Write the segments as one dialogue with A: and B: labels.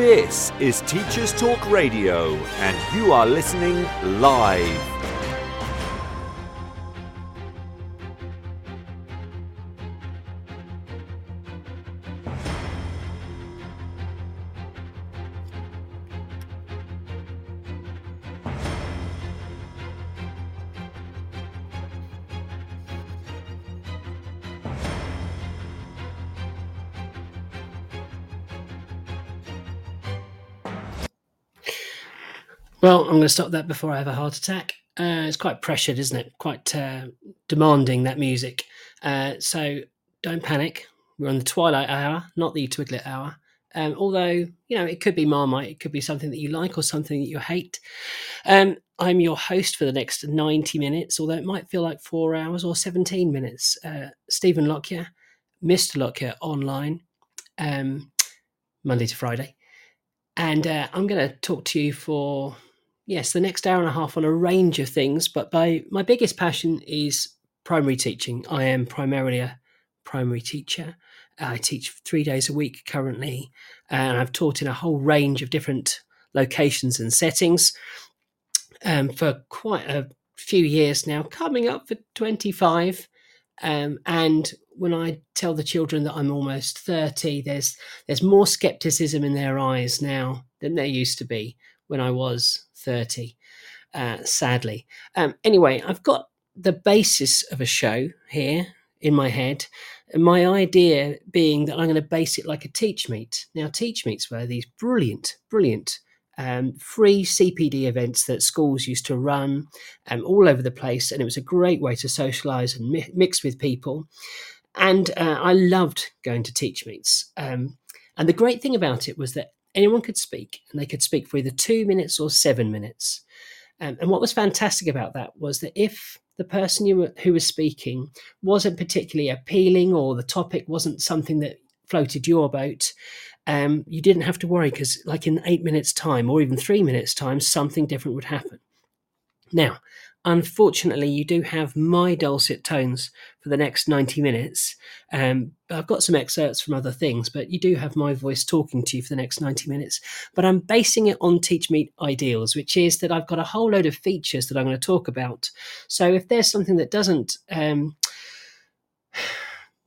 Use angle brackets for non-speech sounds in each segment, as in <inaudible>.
A: This is Teachers Talk Radio, and you are listening live.
B: Well, I'm going to stop that before I have a heart attack. Uh, it's quite pressured, isn't it? Quite uh, demanding that music. Uh, so don't panic. We're on the twilight hour, not the twiglet hour. Um, although you know it could be Marmite, it could be something that you like or something that you hate. Um, I'm your host for the next 90 minutes, although it might feel like four hours or 17 minutes. Uh, Stephen Lockyer, Mr. Lockyer online, um, Monday to Friday, and uh, I'm going to talk to you for yes, the next hour and a half on a range of things. But by my biggest passion is primary teaching. I am primarily a primary teacher. I teach three days a week currently, and I've taught in a whole range of different locations and settings um, for quite a few years now, coming up for 25. Um, and when I tell the children that I'm almost 30, there's there's more skepticism in their eyes now than there used to be when I was 30, uh, sadly. Um, anyway, I've got the basis of a show here in my head. My idea being that I'm going to base it like a teach meet. Now, teach meets were these brilliant, brilliant um, free CPD events that schools used to run um, all over the place. And it was a great way to socialize and mi- mix with people. And uh, I loved going to teach meets. Um, and the great thing about it was that anyone could speak, and they could speak for either two minutes or seven minutes. Um, and what was fantastic about that was that if the person were, who was speaking wasn't particularly appealing or the topic wasn't something that floated your boat, um, you didn't have to worry because, like in eight minutes' time or even three minutes' time, something different would happen. Now, unfortunately, you do have my dulcet tones for the next 90 minutes. Um, I've got some excerpts from other things, but you do have my voice talking to you for the next 90 minutes. But I'm basing it on Teach Meet Ideals, which is that I've got a whole load of features that I'm going to talk about. So if there's something that doesn't. Um,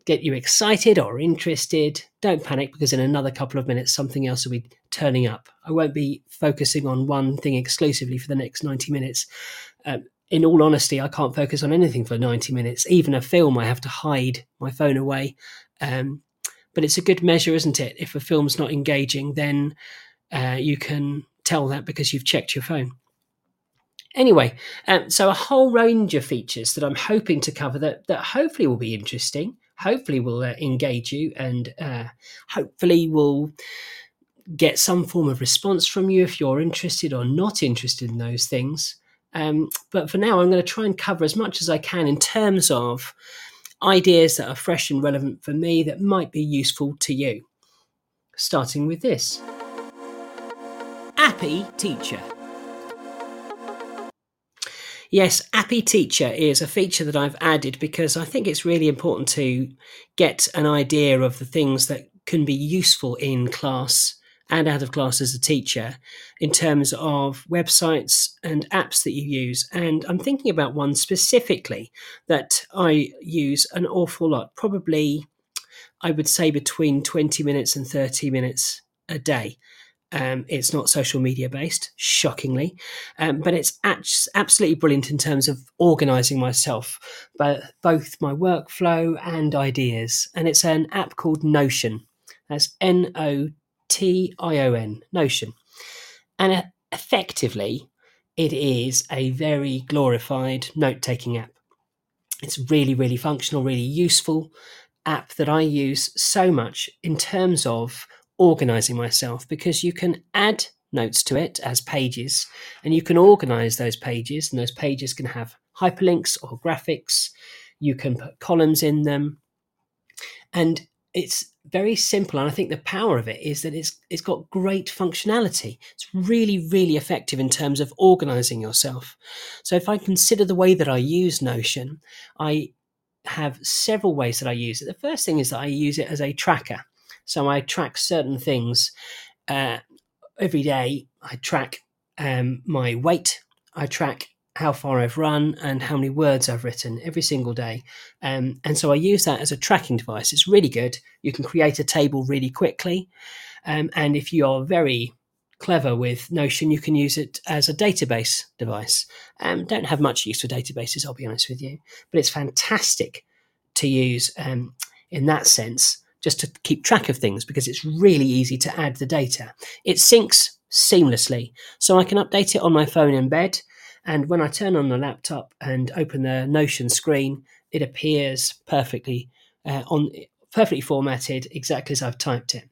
B: get you excited or interested, don't panic because in another couple of minutes something else will be turning up. I won't be focusing on one thing exclusively for the next 90 minutes. Um, in all honesty, I can't focus on anything for 90 minutes. Even a film, I have to hide my phone away. Um, but it's a good measure, isn't it? If a film's not engaging, then uh, you can tell that because you've checked your phone. Anyway, um, so a whole range of features that I'm hoping to cover that, that hopefully will be interesting, hopefully will uh, engage you, and uh, hopefully will get some form of response from you if you're interested or not interested in those things. Um, but for now, I'm going to try and cover as much as I can in terms of ideas that are fresh and relevant for me that might be useful to you. Starting with this Appy Teacher. Yes, Appy Teacher is a feature that I've added because I think it's really important to get an idea of the things that can be useful in class and out of class as a teacher in terms of websites and apps that you use. And I'm thinking about one specifically that I use an awful lot, probably, I would say, between 20 minutes and 30 minutes a day. Um, it's not social media based, shockingly, um, but it's absolutely brilliant in terms of organizing myself, both my workflow and ideas. And it's an app called Notion. That's N O T I O N, Notion. And effectively, it is a very glorified note taking app. It's really, really functional, really useful app that I use so much in terms of organizing myself because you can add notes to it as pages and you can organize those pages, and those pages can have hyperlinks or graphics. You can put columns in them. And it's very simple and i think the power of it is that it's it's got great functionality. It's really really effective in terms of organizing yourself. So if i consider the way that i use notion i have several ways that i use it. The first thing is that i use it as a tracker. So i track certain things uh, every day. I track um, my weight, I track how far I've run and how many words I've written every single day. Um, and so I use that as a tracking device. It's really good. You can create a table really quickly. Um, and if you are very clever with Notion, you can use it as a database device. Um, don't have much use for databases, I'll be honest with you, but it's fantastic to use um, in that sense, just to keep track of things because it's really easy to add the data. It syncs seamlessly, so I can update it on my phone in bed. And when I turn on the laptop and open the Notion screen, it appears perfectly uh, on perfectly formatted, exactly as I've typed it.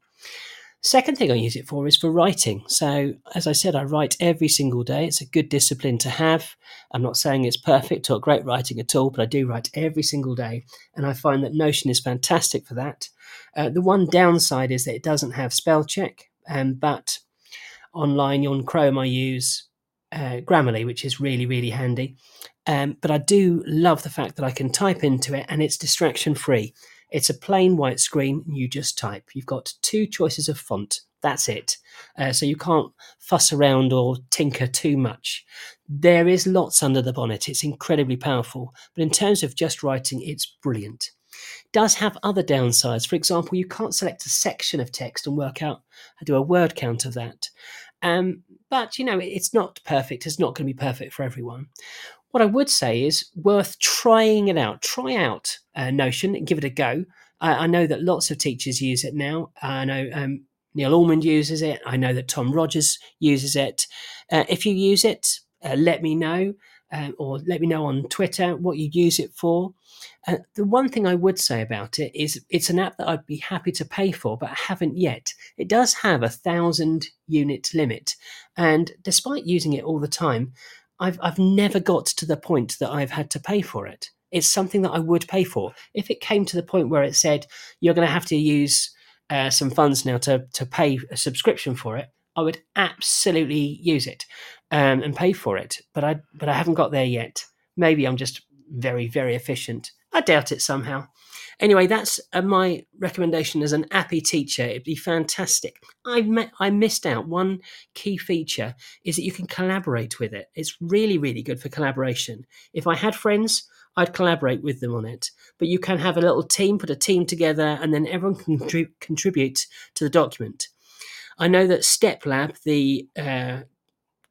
B: Second thing I use it for is for writing. So, as I said, I write every single day. It's a good discipline to have. I'm not saying it's perfect or great writing at all, but I do write every single day. And I find that Notion is fantastic for that. Uh, the one downside is that it doesn't have spell check, um, but online on Chrome, I use uh, Grammarly, which is really, really handy. Um, but I do love the fact that I can type into it and it's distraction free. It's a plain white screen, you just type. You've got two choices of font. That's it. Uh, so you can't fuss around or tinker too much. There is lots under the bonnet. It's incredibly powerful. But in terms of just writing, it's brilliant. It does have other downsides. For example, you can't select a section of text and work out do a word count of that. Um, but you know, it's not perfect. It's not going to be perfect for everyone. What I would say is worth trying it out. Try out uh, Notion and give it a go. I, I, know that lots of teachers use it now. I know um, Neil Almond uses it. I know that Tom Rogers uses it. Uh, if you use it, uh, let me know. Um, or let me know on Twitter what you use it for. Uh, the one thing I would say about it is it's an app that I'd be happy to pay for, but I haven't yet. It does have a thousand unit limit, and despite using it all the time, I've I've never got to the point that I've had to pay for it. It's something that I would pay for. If it came to the point where it said you're going to have to use uh, some funds now to to pay a subscription for it, I would absolutely use it um, and pay for it. But I but I haven't got there yet. Maybe I'm just very very efficient. I doubt it somehow. Anyway, that's uh, my recommendation as an appy teacher. It'd be fantastic. I met, I missed out one key feature is that you can collaborate with it. It's really really good for collaboration. If I had friends, I'd collaborate with them on it. But you can have a little team, put a team together, and then everyone can contrib- contribute to the document. I know that Step Lab, the uh,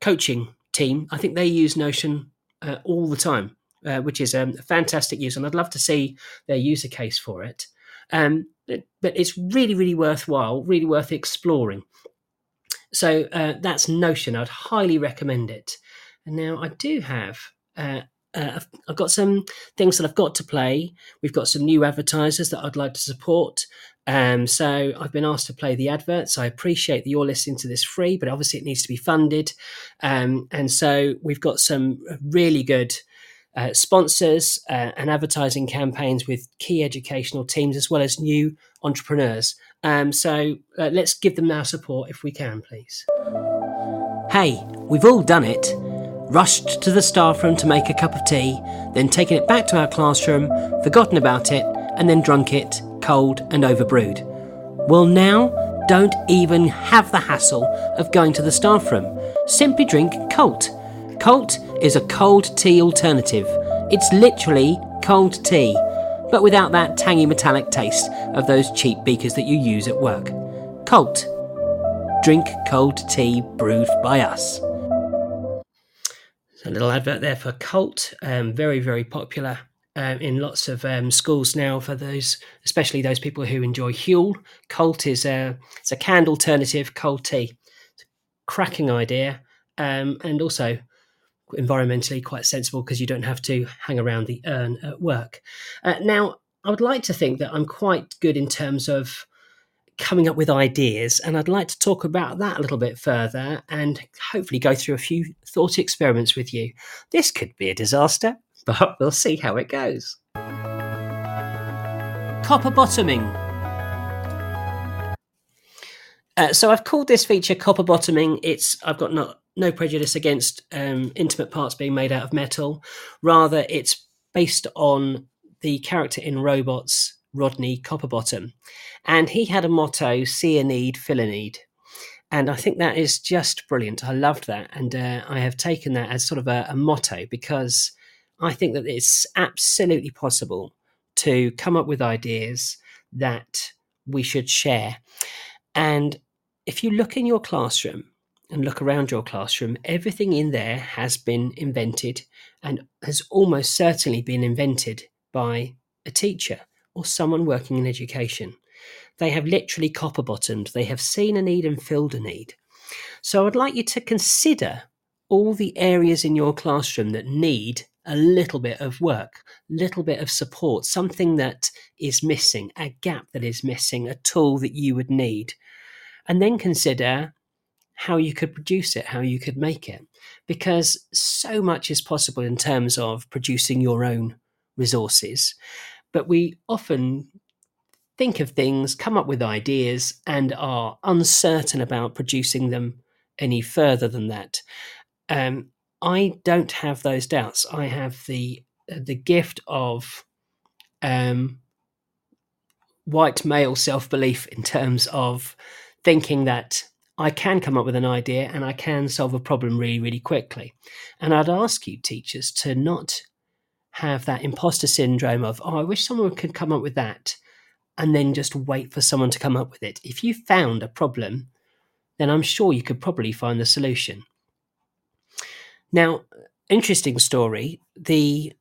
B: coaching team, I think they use Notion uh, all the time uh, which is um, a fantastic use, and I'd love to see their user case for it. Um, but, but, it's really, really worthwhile, really worth exploring. So uh, that's Notion. I'd highly recommend it. And now I do have. Uh, uh, I've got some things that I've got to play. We've got some new advertisers that I'd like to support. Um, so I've been asked to play the adverts. I appreciate that you're listening to this free, but obviously it needs to be funded. Um, and so we've got some really good uh, sponsors uh, and advertising campaigns with key educational teams as well as new entrepreneurs. Um, so uh, let's give them our support if we can, please. Hey, we've all done it. Rushed to the staff room to make a cup of tea, then taken it back to our classroom, forgotten about it, and then drunk it cold and overbrewed. Well, now don't even have the hassle of going to the staff room. Simply drink Colt Colt is a cold tea alternative. It's literally cold tea, but without that tangy metallic taste of those cheap beakers that you use at work. Colt. Drink cold tea brewed by us. a little advert there for Colt. Um, very, very popular um, in lots of um, schools now for those, especially those people who enjoy Huel. Colt is a it's a canned alternative cold tea. Cracking idea, um, and also environmentally quite sensible because you don't have to hang around the urn at work. Uh, now, I would like to think that I'm quite good in terms of coming up with ideas, and I'd like to talk about that a little bit further and hopefully go through a few thought experiments with you. This could be a disaster, but <laughs> we'll see how it goes. Copper bottoming. Uh, so I've called this feature copper bottoming. It's I've got not no prejudice against um, intimate parts being made out of metal. Rather, it's based on the character in Robots, Rodney Copperbottom. And he had a motto see a need, fill a need. And I think that is just brilliant. I loved that. And uh, I have taken that as sort of a, a motto because I think that it's absolutely possible to come up with ideas that we should share. And if you look in your classroom and look around your classroom, everything in there has been invented and has almost certainly been invented by a teacher or someone working in education. They have literally copper bottomed, they have seen a need and filled a need. So I'd like you to consider all the areas in your classroom that need a little bit of work, little bit of support, something that is missing, a gap that is missing, a tool that you would need. And then consider how you could produce it, how you could make it. Because so much is possible in terms of producing your own resources. But we often think of things, come up with ideas, and are uncertain about producing them any further than that. Um, I don't have those doubts. I have the the gift of um, white male self belief in terms of thinking that I can come up with an idea and I can solve a problem really, really quickly. And I'd ask you, teachers, to not have that imposter syndrome of, oh, I wish someone could come up with that, and then just wait for someone to come up with it. If you found a problem, then I'm sure you could probably find the solution. Now, interesting story the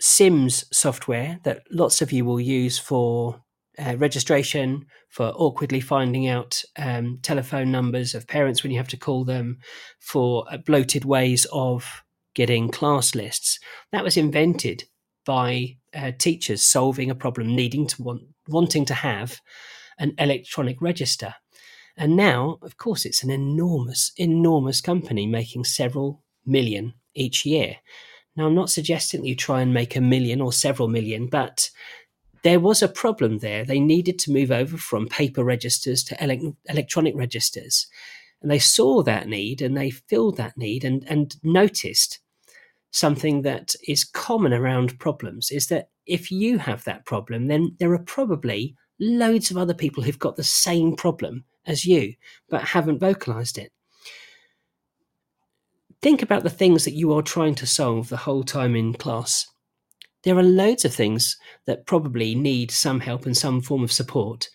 B: Sims software that lots of you will use for uh, registration, for awkwardly finding out um, telephone numbers of parents when you have to call them, for uh, bloated ways of getting class lists. That was invented by uh, teachers solving a problem, needing to want, wanting to have an electronic register. And now, of course, it's an enormous, enormous company making several million each year. Now, I'm not suggesting that you try and make a million or several million, but there was a problem there. They needed to move over from paper registers to ele- electronic registers. And they saw that need and they filled that need and, and noticed something that is common around problems is that if you have that problem, then there are probably loads of other people who've got the same problem as you, but haven't vocalized it. Think about the things that you are trying to solve the whole time in class there are loads of things that probably need some help and some form of support.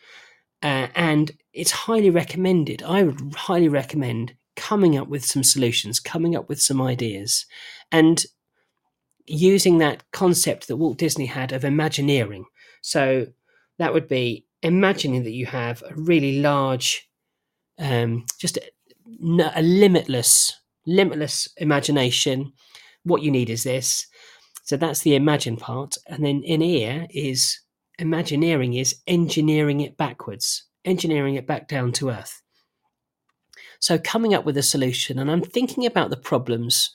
B: Uh, and it's highly recommended. I would highly recommend coming up with some solutions, coming up with some ideas, and using that concept that Walt Disney had of imagineering. So that would be imagining that you have a really large, um, just a, a limitless, limitless imagination. What you need is this so that's the imagine part. And then in ear is imagineering is engineering it backwards, engineering it back down to earth. So coming up with a solution, and I'm thinking about the problems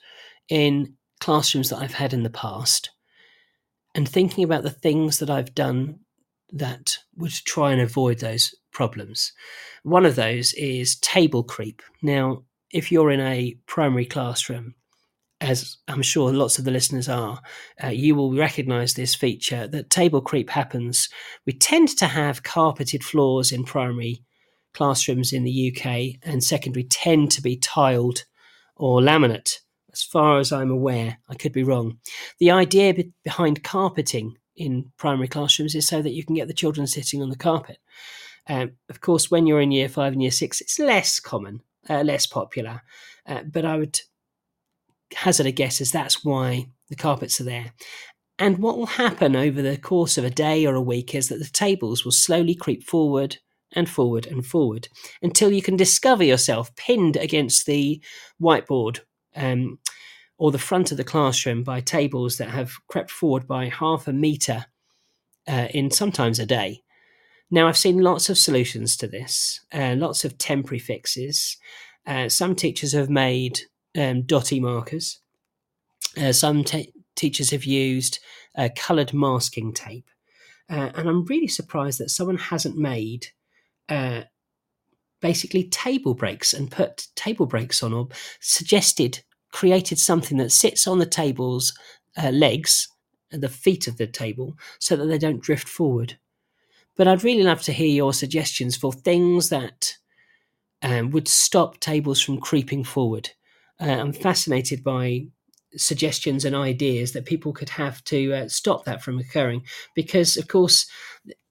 B: in classrooms that I've had in the past and thinking about the things that I've done that would try and avoid those problems. One of those is table creep. Now, if you're in a primary classroom as I'm sure lots of the listeners are, uh, you will recognize this feature that table creep happens. We tend to have carpeted floors in primary classrooms in the UK, and secondary tend to be tiled or laminate. As far as I'm aware, I could be wrong. The idea be- behind carpeting in primary classrooms is so that you can get the children sitting on the carpet. Um, of course, when you're in year five and year six, it's less common, uh, less popular. Uh, but I would hazard a guess as that's why the carpets are there. And what will happen over the course of a day or a week is that the tables will slowly creep forward and forward and forward until you can discover yourself pinned against the whiteboard um, or the front of the classroom by tables that have crept forward by half a meter uh, in sometimes a day. Now, I've seen lots of solutions to this, uh, lots of temporary fixes. Uh, some teachers have made um, dotty markers. Uh, some te- teachers have used coloured masking tape. Uh, and I'm really surprised that someone hasn't made uh, basically table breaks and put table breaks on or suggested, created something that sits on the table's uh, legs, the feet of the table, so that they don't drift forward. But I'd really love to hear your suggestions for things that um, would stop tables from creeping forward. Uh, I'm fascinated by suggestions and ideas that people could have to uh, stop that from occurring because of course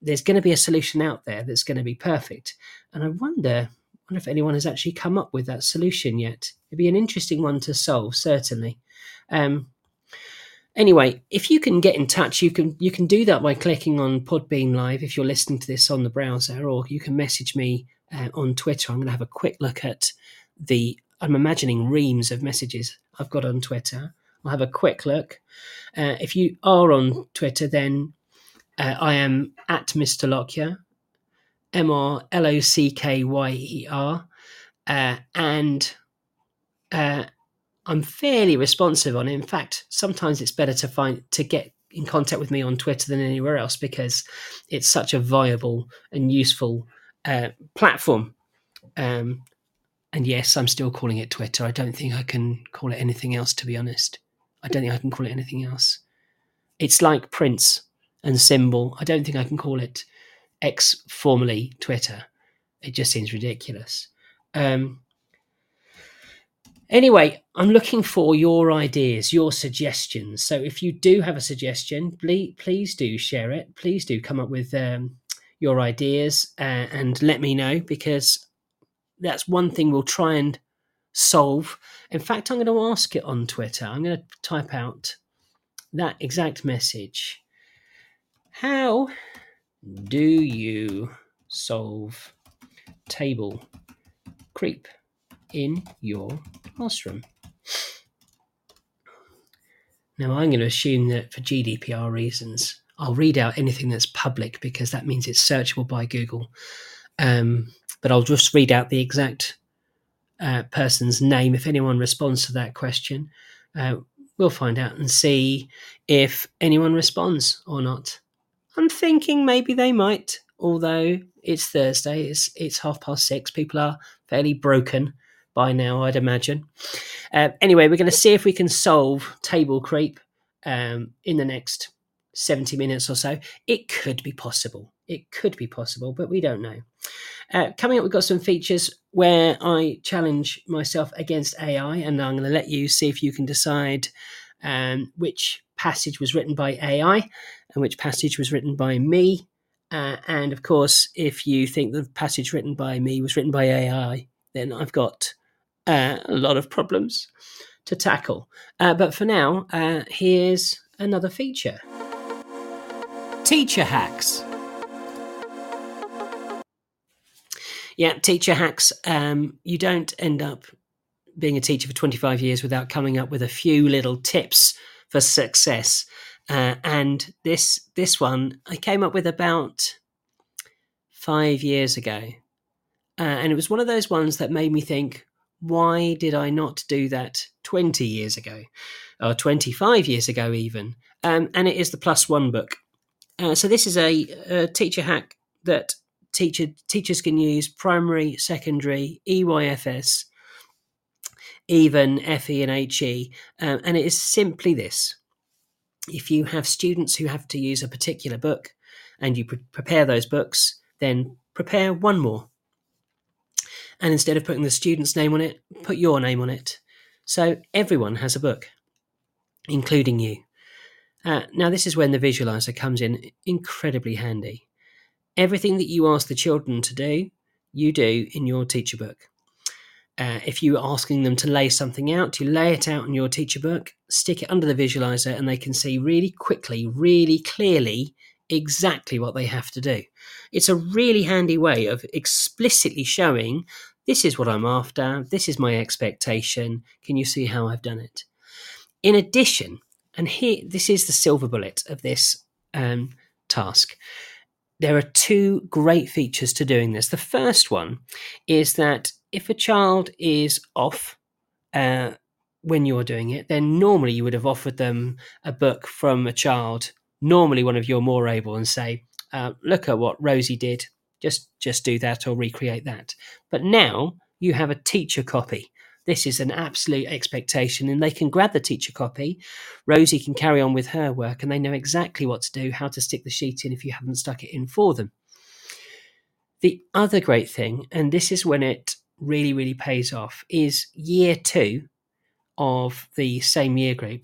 B: there's going to be a solution out there that's going to be perfect. And i wonder wonder if anyone has actually come up with that solution yet. It'd be an interesting one to solve certainly. Um, anyway if you can get in touch you can you can do that by clicking on podbean live if you're listening to this on the browser or you can message me uh, on twitter i'm going to have a quick look at the i'm imagining reams of messages I've got on Twitter. I'll have a quick look. Uh, if you are on Twitter, then uh, I am at Mr. Lockyer, M R L O C K Y E R, uh, and uh, I'm fairly responsive on. In fact, sometimes it's better to find to get in contact with me on Twitter than anywhere else because it's such a viable and useful uh, platform. Um, and yes, I'm still calling it Twitter. I don't think I can call it anything else, to be honest. I don't think I can call it anything else. It's like Prince and Symbol. I don't think I can call it X formerly Twitter. It just seems ridiculous. Um, anyway, I'm looking for your ideas, your suggestions. So if you do have a suggestion, please, please do share it. Please do come up with um, your ideas uh, and let me know because that's one thing we'll try and solve. In fact, I'm going to ask it on Twitter. I'm going to type out that exact message. How do you solve table creep in your classroom? Now, I'm going to assume that for GDPR reasons, I'll read out anything that's public because that means it's searchable by Google. Um, but I'll just read out the exact uh, person's name if anyone responds to that question. Uh, we'll find out and see if anyone responds or not. I'm thinking maybe they might, although it's Thursday, it's, it's half past six. People are fairly broken by now, I'd imagine. Uh, anyway, we're going to see if we can solve table creep um, in the next 70 minutes or so. It could be possible. It could be possible, but we don't know. Uh, coming up, we've got some features where I challenge myself against AI, and I'm going to let you see if you can decide um, which passage was written by AI and which passage was written by me. Uh, and of course, if you think the passage written by me was written by AI, then I've got uh, a lot of problems to tackle. Uh, but for now, uh, here's another feature. Teacher hacks. Yeah, teacher hacks. Um, you don't end up being a teacher for 25 years without coming up with a few little tips for success. Uh, and this this one I came up with about five years ago, uh, and it was one of those ones that made me think, why did I not do that 20 years ago, or 25 years ago even? Um, and it is the Plus One book. Uh, so this is a, a, teacher hack that teacher teachers can use primary, secondary, EYFS, even FE and HE, um, and it is simply this: if you have students who have to use a particular book, and you pre- prepare those books, then prepare one more. And instead of putting the student's name on it, put your name on it. So everyone has a book, including you. Uh, now, this is when the visualizer comes in incredibly handy. Everything that you ask the children to do, you do in your teacher book. Uh, if you're asking them to lay something out, you lay it out in your teacher book, stick it under the visualizer, and they can see really quickly, really clearly exactly what they have to do. It's a really handy way of explicitly showing this is what I'm after, this is my expectation. Can you see how I've done it? In addition, and here, this is the silver bullet of this um, task. There are two great features to doing this. The first one is that if a child is off uh, when you're doing it, then normally you would have offered them a book from a child, normally one of your more able, and say, uh, "Look at what Rosie did. Just just do that or recreate that." But now you have a teacher copy this is an absolute expectation, and they can grab the teacher copy. Rosie can carry on with her work, and they know exactly what to do, how to stick the sheet in if you haven't stuck it in for them. The other great thing, and this is when it really, really pays off is year two of the same year group.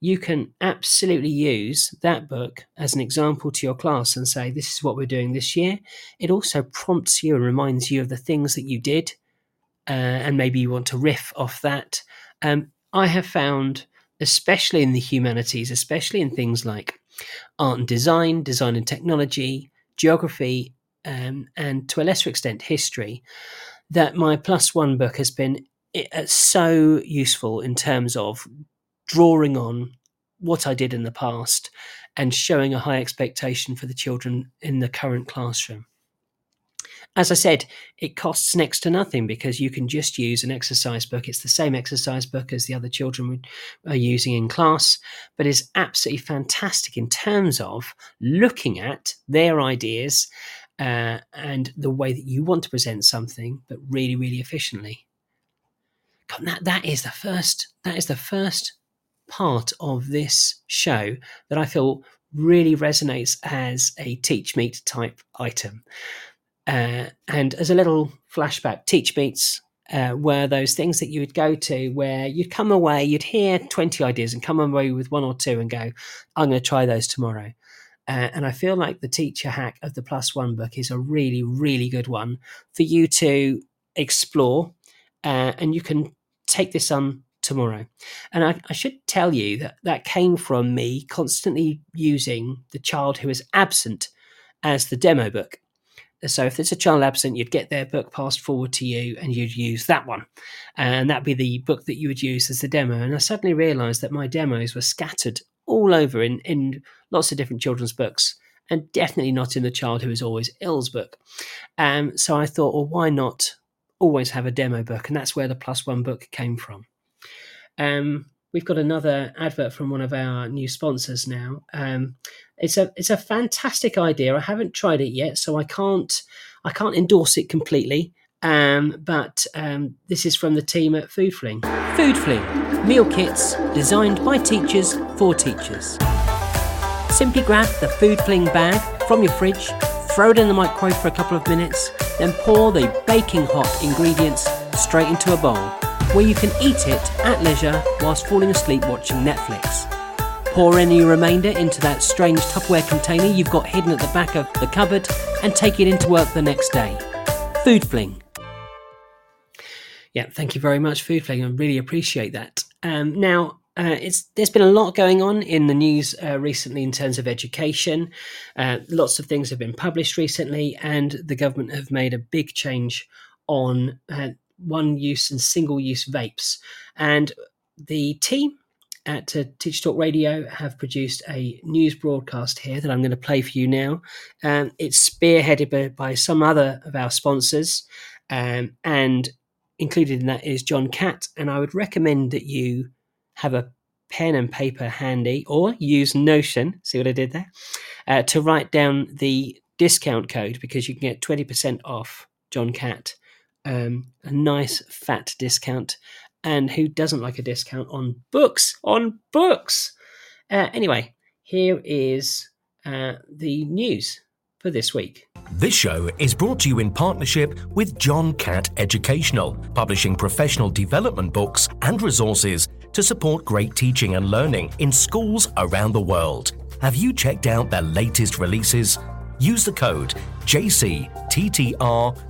B: You can absolutely use that book as an example to your class and say, This is what we're doing this year. It also prompts you and reminds you of the things that you did, uh, and maybe you want to riff off that. Um, I have found, especially in the humanities, especially in things like art and design, design and technology, geography, um, and to a lesser extent, history, that my plus one book has been uh, so useful in terms of drawing on what I did in the past and showing a high expectation for the children in the current classroom. As I said, it costs next to nothing because you can just use an exercise book. It's the same exercise book as the other children are using in class, but is absolutely fantastic in terms of looking at their ideas uh, and the way that you want to present something, but really, really efficiently. God, that that is the first. That is the first part of this show that I feel really resonates as a teach meet type item. Uh, and as a little flashback, teach meets uh, were those things that you would go to where you'd come away, you'd hear 20 ideas and come away with one or two and go, I'm going to try those tomorrow. Uh, and I feel like the teacher hack of the plus one book is a really, really good one for you to explore. Uh, and you can take this on tomorrow. And I, I, should tell you that that came from me constantly using the child who is absent as the demo book. So if there's a child absent, you'd get their book passed forward to you and you'd use that one. And that'd be the book that you would use as the demo. And I suddenly realized that my demos were scattered all over in, in lots of different children's books and definitely not in the child who is always ill's book. Um, so I thought, well, why not always have a demo book? And that's where the plus one book came from. Um, we've got another advert from one of our new sponsors now. Um, it's a it's a fantastic idea. I haven't tried it yet, so I can't I can't endorse it completely. Um, but um, this is from the team at Food Fling. Food Fling meal kits designed by teachers for teachers. Simply grab the Food Fling bag from your fridge, throw it in the microwave for a couple of minutes, then pour the baking hot ingredients straight into a bowl where you can eat it at leisure whilst falling asleep watching Netflix. Pour any remainder into that strange Tupperware container you've got hidden at the back of the cupboard and take it into work the next day. Food Fling. Yeah, thank you very much, Food Fling. I really appreciate that. Um, now, uh, there's been a lot going on in the news uh, recently in terms of education. Uh, lots of things have been published recently, and the government have made a big change on uh, one use and single use vapes. And the team at uh, Teach Talk Radio have produced a news broadcast here that I'm going to play for you now. Um, it's spearheaded by, by, some other of our sponsors, um, and included in that is John Catt. And I would recommend that you have a pen and paper handy or use Notion, see what I did there, uh, to write down the discount code because you can get 20% off John Catt um, a nice fat discount. And who doesn't like a discount on books? On books! Uh, anyway, here is uh, the news for this week.
C: This show is brought to you in partnership with John Catt Educational, publishing professional development books and resources to support great teaching and learning in schools around the world. Have you checked out their latest releases? Use the code JCTTR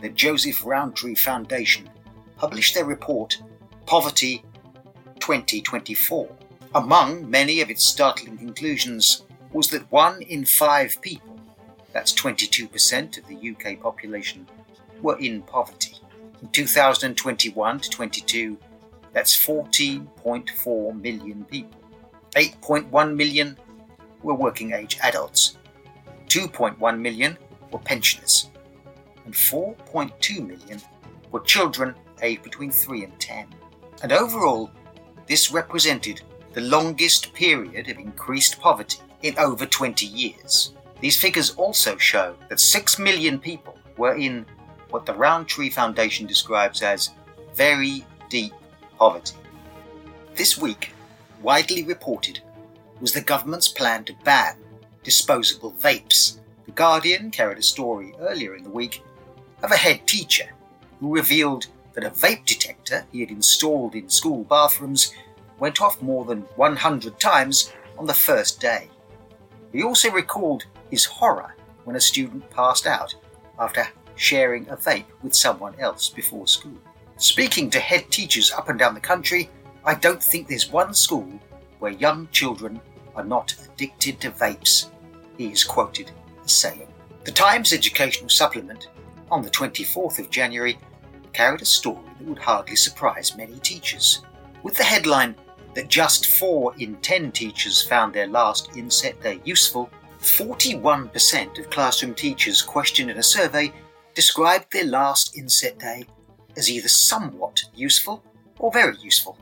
D: the Joseph Rowntree Foundation published their report, Poverty 2024. Among many of its startling conclusions was that one in five people, that's 22% of the UK population, were in poverty. In 2021 to 22, that's 14.4 million people. 8.1 million were working age adults. 2.1 million were pensioners. And 4.2 million were children aged between 3 and 10. And overall, this represented the longest period of increased poverty in over 20 years. These figures also show that 6 million people were in what the Rowntree Foundation describes as very deep poverty. This week, widely reported, was the government's plan to ban disposable vapes. The Guardian carried a story earlier in the week of a head teacher who revealed that a vape detector he had installed in school bathrooms went off more than 100 times on the first day. He also recalled his horror when a student passed out after sharing a vape with someone else before school. Speaking to head teachers up and down the country, I don't think there's one school where young children are not addicted to vapes, he is quoted as saying. The Times Educational Supplement on the 24th of January carried a story that would hardly surprise many teachers. With the headline that just 4 in 10 teachers found their last inset day useful, 41% of classroom teachers questioned in a survey described their last inset day as either somewhat useful or very useful,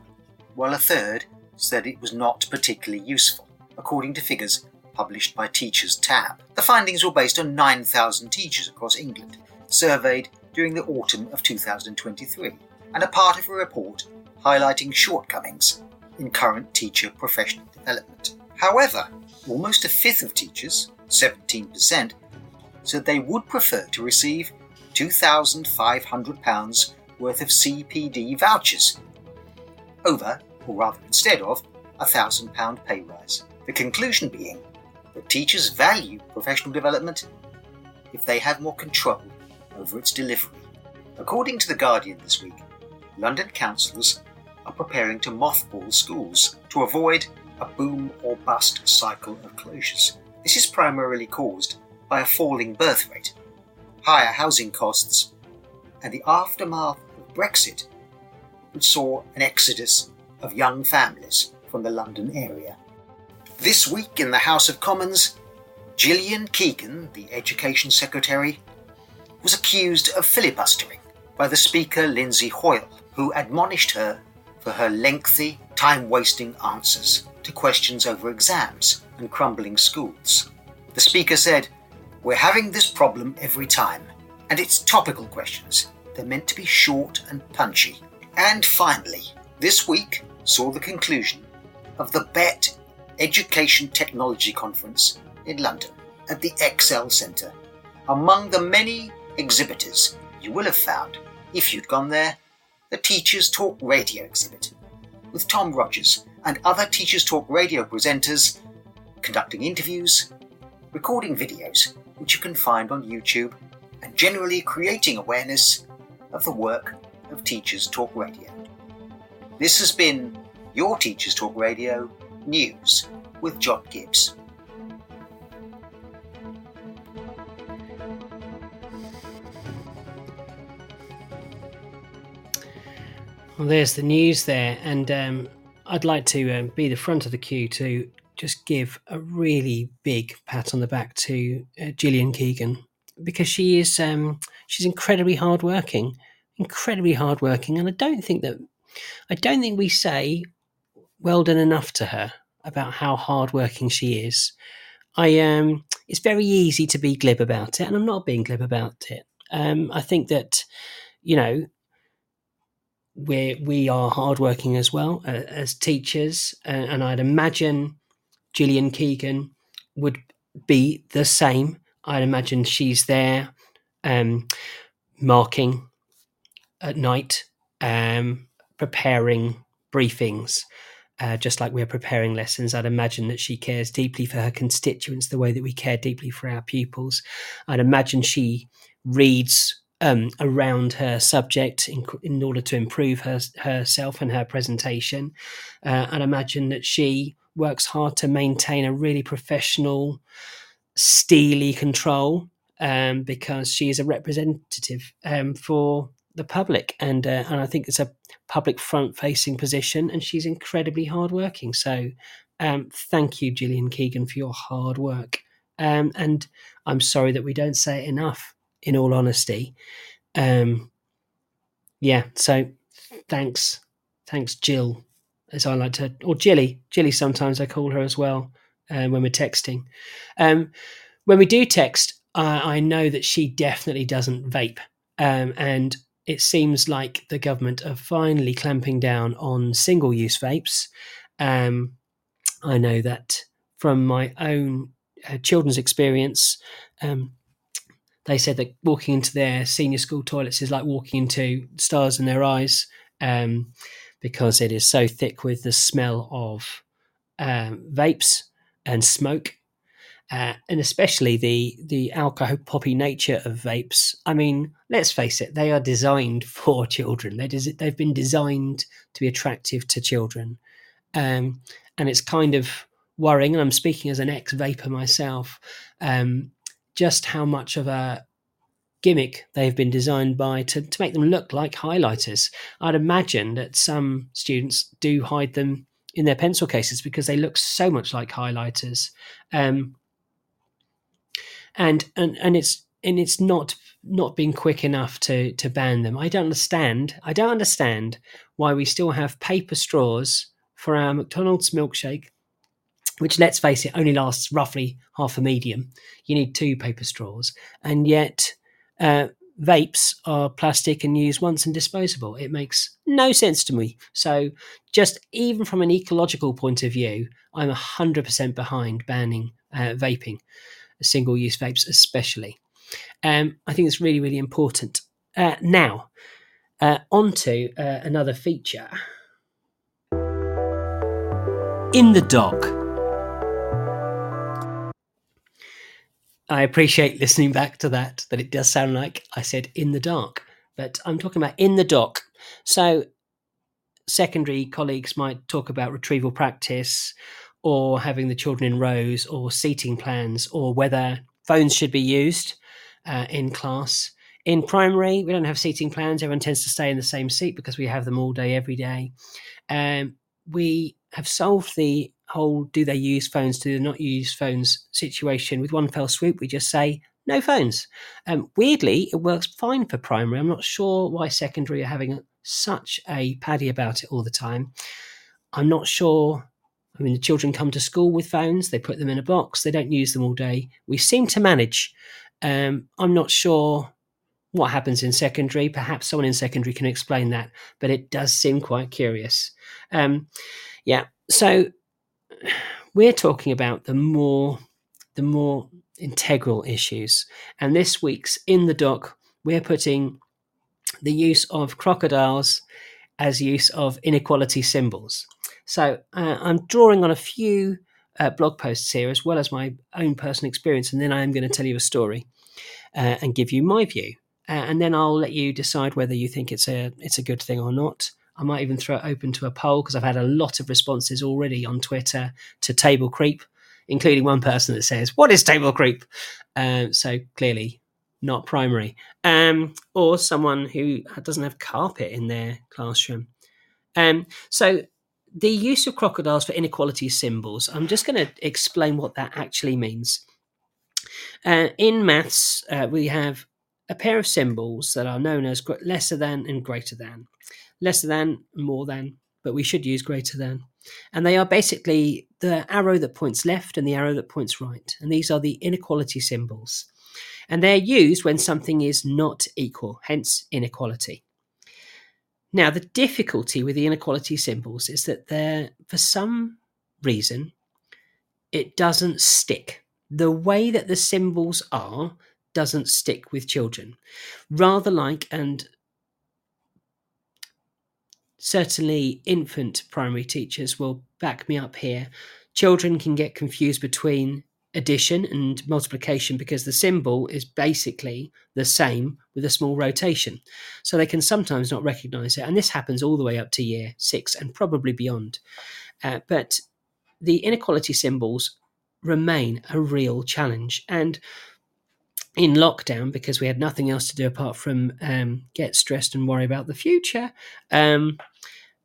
D: while a third said it was not particularly useful, according to figures published by Teachers Tapp. The findings were based on 9,000 teachers across England, surveyed during the autumn of 2023, and a part of a report highlighting shortcomings in current teacher professional development. However, almost a fifth of teachers, 17%, said they would prefer to receive £2,500 worth of CPD vouchers over, or rather instead of, a £1,000 pay rise. The conclusion being that teachers value professional development if they have more control over its delivery. According to The Guardian this week, London councils are preparing to mothball schools to avoid a boom or bust cycle of closures. This is primarily caused by a falling birth rate, higher housing costs, and the aftermath of Brexit, which saw an exodus of young families from the London area. This week in the House of Commons, Gillian Keegan, the Education Secretary, was accused of filibustering by the Speaker Lindsay Hoyle, who admonished her for her lengthy, time wasting answers to questions over exams and crumbling schools. The Speaker said, We're having this problem every time, and it's topical questions. They're meant to be short and punchy. And finally, this week saw the conclusion of the BETT Education Technology Conference in London at the ExCeL Centre. Among the many exhibitors you will have found, if you'd gone there, the Teachers Talk Radio exhibit, with Tom Rogers and other Teachers Talk Radio presenters conducting interviews, recording videos, which you can find on YouTube, and generally creating awareness of the work of Teachers Talk Radio. This has been your Teachers Talk Radio News with John Gibbs.
B: Well, there's the news there, and um, I'd like to um, be the front of the queue to just give a really big pat on the back to uh, Gillian Keegan because she is um, she's incredibly hardworking, incredibly hardworking, and I don't think that I don't think we say well done enough to her about how hardworking she is. I um, it's very easy to be glib about it, and I'm not being glib about it. Um, I think that you know we we are hardworking as well uh, as teachers, uh, and I'd imagine Gillian Keegan would be the same. I'd imagine she's there, um, marking at night um, preparing briefings, uh, just like we're preparing lessons. I'd imagine that she cares deeply for her constituents the way that we care deeply for our pupils. I'd imagine she reads um, around her subject in, in, order to improve her, herself and her presentation. Uh, I'd imagine that she works hard to maintain a really professional, steely control um, because she is a representative um, for the public, and uh, and I think it's a public front facing position, and she's incredibly hardworking. So, um, thank you, Gillian Keegan, for your hard work. Um, and I'm sorry that we don't say it enough. In all honesty, um, yeah. So, thanks, thanks, Jill, as I like to, or Jilly, Jilly. Sometimes I call her as well uh, when we're texting. Um, when we do text, uh, I know that she definitely doesn't vape. Um, and it seems like the government are finally clamping down on single use vapes. Um, I know that from my own uh, children's experience, um, they said that walking into their senior school toilets is like walking into stars in their eyes um, because it is so thick with the smell of um, vapes and smoke uh, and especially the the alcohol poppy nature of vapes. I mean, let's face it, they are designed <laughs> for children. They des- they've been designed to be attractive to children, um, and it's kind of worrying. And I'm speaking as an ex vapor myself, um, just how much of a gimmick they've been designed by to, to make them look like highlighters. I'd imagine that some students do hide them in their pencil cases because they look so much like highlighters. Um, and and and it's and it's not not being quick enough to to ban them. I don't understand. I don't understand why we still have paper straws for our McDonald's milkshake, which let's face it only lasts roughly half a medium. You need two paper straws, and yet uh, vapes are plastic and used once and disposable. It makes no sense to me. So, just even from an ecological point of view, I'm hundred percent behind banning uh, vaping single use vapes, especially. Um, I think it's really, really important. Uh, now, uh, on to uh, another feature. In the dock. I appreciate listening back to that, that it does sound like I said in the dark, but I'm talking about in the dock. So, secondary colleagues might talk about retrieval practice or having the children in rows or seating plans or whether phones should be used uh, in class. In primary, we don't have seating plans. Everyone tends to stay in the same seat because we have them all day, every day. Um, we have solved the whole do they use phones, do they not use phones situation with one fell swoop. We just say no phones. Um, weirdly, it works fine for primary. I'm not sure why secondary are having such a paddy about it all the time. I'm not sure I mean, the children come to school with phones, they put them in a box, they don't use them all day. We seem to manage. Um, I'm not sure what happens in secondary. Perhaps someone in secondary can explain that, but it does seem quite curious. Um, yeah, so we're talking about the more the more integral issues, and this week's in the dock, we're putting the use of crocodiles as use of inequality symbols. So uh, I'm drawing on a few uh, blog posts here as well as my own personal experience, and then I am going to tell you a story uh, and give you my view, uh, and then I'll let you decide whether you think it's a it's a good thing or not. I might even throw it open to a poll because I've had a lot of responses already on Twitter to table creep, including one person that says, "What is table creep?" Um, so clearly not primary, um, or someone who doesn't have carpet in their classroom. Um, so the use of crocodiles for inequality symbols, I'm just going to explain what that actually means. Uh, in maths, uh, we have a pair of symbols that are known as lesser than and greater than. Lesser than, more than, but we should use greater than. And they are basically the arrow that points left and the arrow that points right. And these are the inequality symbols. And they're used when something is not equal, hence inequality. Now, the difficulty with the inequality symbols is that they're, for some reason, it doesn't stick. The way that the symbols are doesn't stick with children. Rather like, and certainly infant primary teachers will back me up here. Children can get confused between addition and multiplication because the symbol is basically the same with a small rotation. So they can sometimes not recognize it. And this happens all the way up to year six and probably beyond. Uh, but the inequality symbols remain a real challenge. And in lockdown, because we had nothing else to do apart from um, get stressed and worry about the future, um,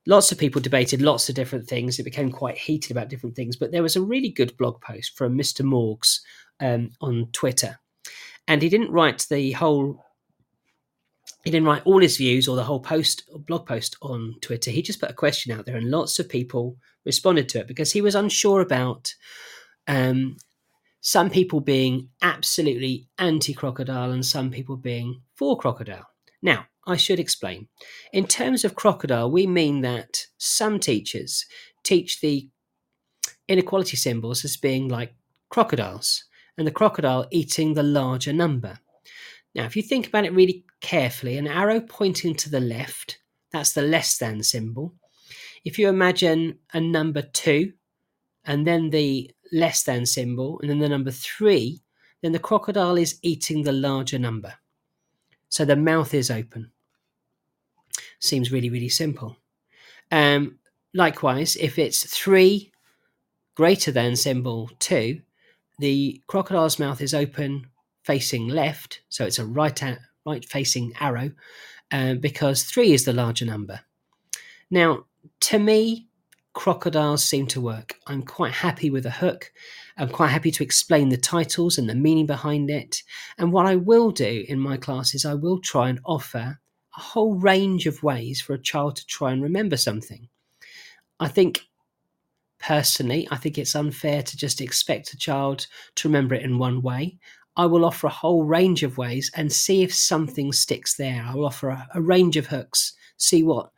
B: lots of people debated lots of different things. It became quite heated about different things. But there was a really good blog post from Mr. Morgs um, on Twitter. And he didn't write the whole he didn't write all his views or the whole post or blog post on Twitter. He just put a question out there, and lots of people responded to it because he was unsure about um, some people being absolutely anti crocodile and some people being for crocodile. Now, I should explain. In terms of crocodile, we mean that some teachers teach the inequality symbols as being like crocodiles, and the crocodile eating the larger number. Now, if you think about it really carefully, an arrow pointing to the left, that's the less than symbol. If you imagine a number two and then the less than symbol and then the number three, then the crocodile is eating the larger number. So the mouth is open. Seems really, really simple. Um, likewise, if it's three greater than symbol two, the crocodile's mouth is open facing left, so it's a right right facing arrow, uh, because three is the larger number. Now, to me, crocodiles seem to work. I'm quite happy with a hook. I'm quite happy to explain the titles and the meaning behind it. And what I will do in my classes, I will try and offer a whole range of ways for a child to try and remember something. I think personally, I think it's unfair to just expect a child to remember it in one way. I will offer a whole range of ways and see if something sticks there. I will offer a, a range of hooks, see what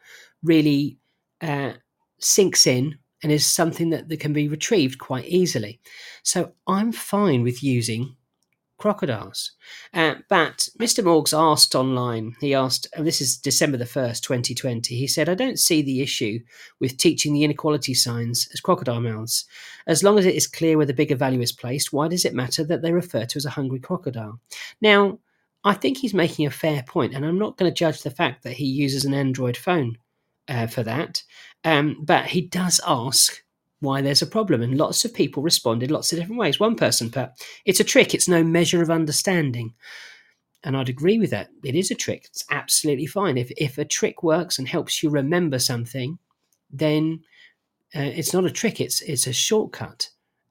B: really uh, sinks in and is something that, that can be retrieved quite easily. So I'm fine with using crocodiles. Uh, but Mr. Morgs asked online, he asked, and this is December the 1st, 2020, he said, I don't see the issue with teaching the inequality signs as crocodile mouths. As long as it is clear where the bigger value is placed, why does it matter that they refer to as a hungry crocodile? Now, I think he's making a fair point, and I'm not going to judge the fact that he uses an Android phone uh, for that. Um, but he does ask why there's a problem. And lots of people responded lots of different ways. One person put, it's a trick, it's no measure of understanding. And I'd agree with that. It is a trick. It's absolutely fine. If, if a trick works and helps you remember something, then uh, it's not a trick, it's, it's a shortcut.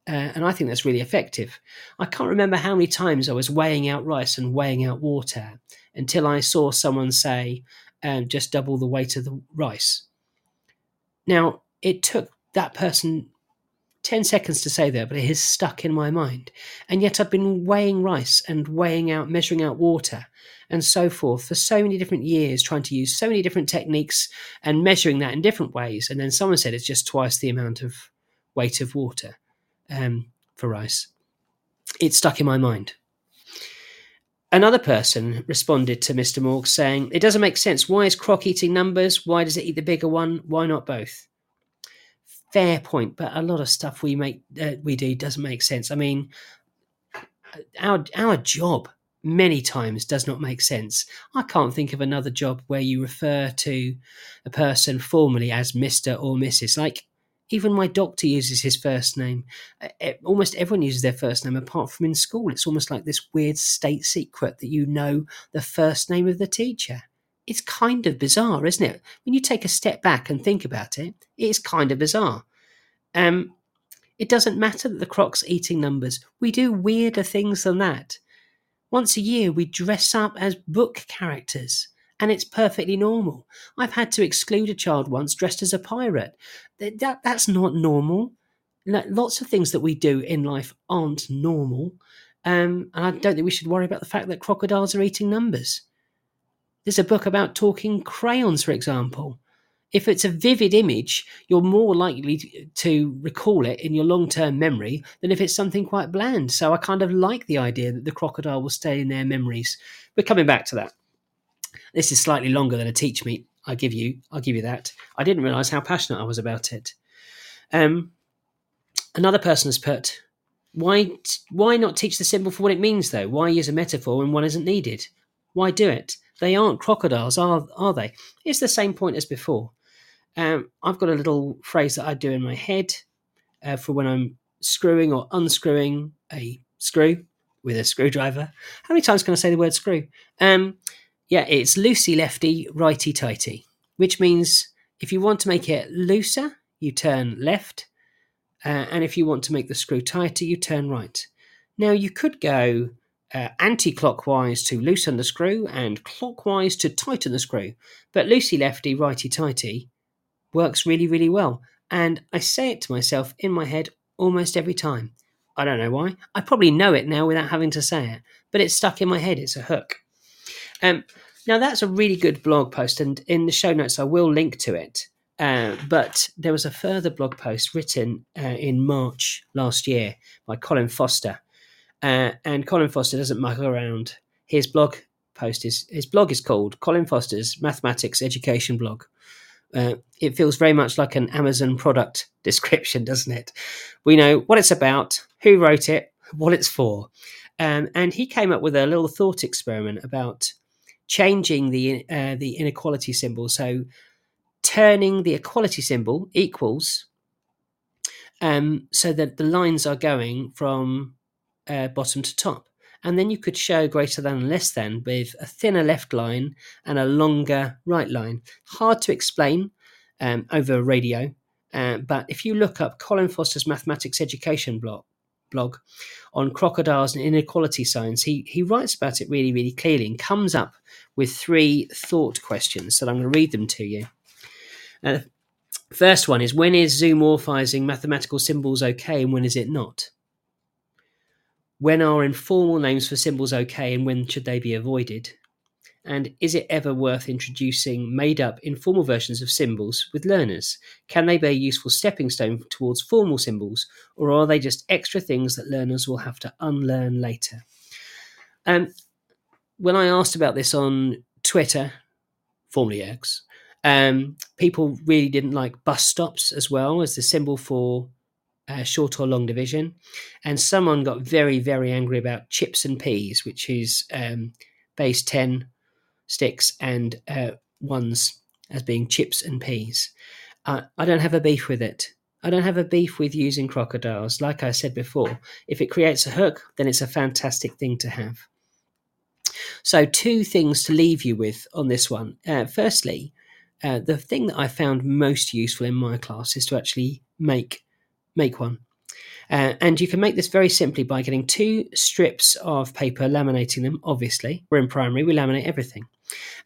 B: Uh, and I think that's really effective. I can't remember how many times I was weighing out rice and weighing out water until I saw someone say, um, just double the weight of the rice. Now, it took that person 10 seconds to say that, but it has stuck in my mind. And yet I've been weighing rice and weighing out, measuring out water and so forth for so many different years, trying to use so many different techniques and measuring that in different ways. And then someone said it's just twice the amount of weight of water um, for rice. It stuck in my mind. Another person responded to Mr. Morg saying, It doesn't make sense. Why is Croc eating numbers? Why does it eat the bigger one? Why not both? fair point, but a lot of stuff we make uh, we do doesn't make sense. I mean, our our job many times does not make sense. I can't think of another job where you refer to a person formally as Mr. or Mrs. Like even my doctor uses his first name. Almost everyone uses their first name apart from in school. It's almost like this weird state secret that you know the first name of the teacher it's kind of bizarre, isn't it? When you take a step back and think about it, it's kind of bizarre. Um, it doesn't matter that the croc's eating numbers. We do weirder things than that. Once a year, we dress up as book characters, and it's perfectly normal. I've had to exclude a child once dressed as a pirate. That, that that's not normal. Lots of things that we do in life aren't normal. Um, and I don't think we should worry about the fact that crocodiles are eating numbers. There's a book about talking crayons, for example. If it's a vivid image, you're more likely to recall it in your long term memory than if it's something quite bland. So I kind of like the idea that the crocodile will stay in their memories. We're coming back to that. This is slightly longer than a teach meet. I give you, I'll give you that. I didn't realise how passionate I was about it. Um, another person has put, why, why not teach the symbol for what it means though? Why use a metaphor when one isn't needed? Why do it? They aren't crocodiles, are are they? It's the same point as before. Um, I've got a little phrase that I do in my head uh, for when I'm screwing or unscrewing a screw with a screwdriver. How many times can I say the word screw? Um, yeah, it's loosey lefty, righty tighty, which means if you want to make it looser, you turn left, uh, and if you want to make the screw tighter, you turn right. Now you could go uh, anti-clockwise to loosen the screw and clockwise to tighten the screw, but loosey lefty, righty tighty works really, really well. And I say it to myself in my head almost every time. I don't know why. I probably know it now without having to say it, but it's stuck in my head. It's a hook. Um, now, that's a really good blog post, and in the show notes, I will link to it. Uh, but there was a further blog post written uh, in March last year by Colin Foster. Uh, and Colin Foster doesn't muck around. His blog post is his blog is called Colin Foster's Mathematics Education Blog. Uh, it feels very much like an Amazon product <laughs> description, doesn't it? We know what it's about, who wrote it, what it's for. Um, and he came up with a little thought experiment about changing the uh, the inequality symbol. So turning the equality symbol equals um, so that the lines are going from uh, bottom to top. And then you could show greater than and less than with a thinner left line and a longer right line. Hard to explain um, over radio, uh, but if you look up Colin Foster's mathematics education blog, blog on crocodiles and inequality signs, he, he writes about it really, really clearly and comes up with three thought questions. So I'm going to read them to you. Uh, first one is when is zoomorphizing mathematical symbols okay and when is it not? When are informal names for symbols okay and when should they be avoided? And is it ever worth introducing made up informal versions of symbols with learners? Can they be a useful stepping stone towards formal symbols, or are they just extra things that learners will have to unlearn later? Um, when I asked about this on Twitter, formerly X, um, people really didn't like bus stops as well as the symbol for uh, short or long division. And someone got very, very angry about chips and peas, which is um, base 10 sticks and uh, ones as being chips and peas. Uh, I don't have a beef with it. I don't have a beef with using crocodiles. Like I said before, if it creates a hook, then it's a fantastic thing to have. So, two things to leave you with on this one. Uh, firstly, uh, the thing that I found most useful in my class is to actually make make one. Uh, and you can make this very simply by getting two strips of paper, laminating them, obviously. We're in primary, we laminate everything.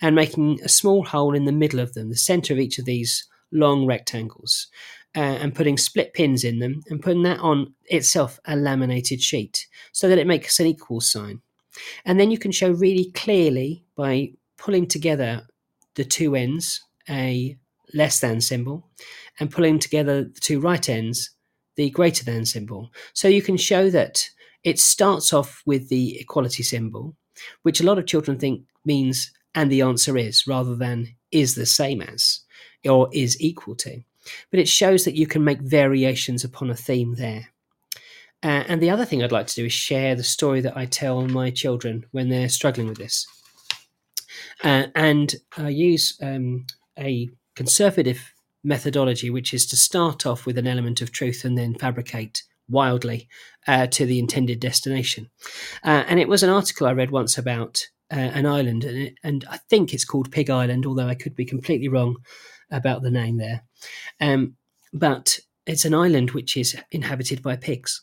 B: And making a small hole in the middle of them, the center of each of these long rectangles, uh, and putting split pins in them and putting that on itself a laminated sheet so that it makes an equal sign. And then you can show really clearly by pulling together the two ends a less than symbol and pulling together the two right ends the greater than symbol. So you can show that it starts off with the equality symbol, which a lot of children think means and the answer is rather than is the same as or is equal to. But it shows that you can make variations upon a theme there. Uh, and the other thing I'd like to do is share the story that I tell my children when they're struggling with this. Uh, and I use um, a conservative methodology, which is to start off with an element of truth and then fabricate wildly uh, to the intended destination. Uh, and it was an article I read once about uh, an island, and, it, and, I think it's called Pig Island, although I could be completely wrong about the name there. Um, but it's an island which is inhabited by pigs.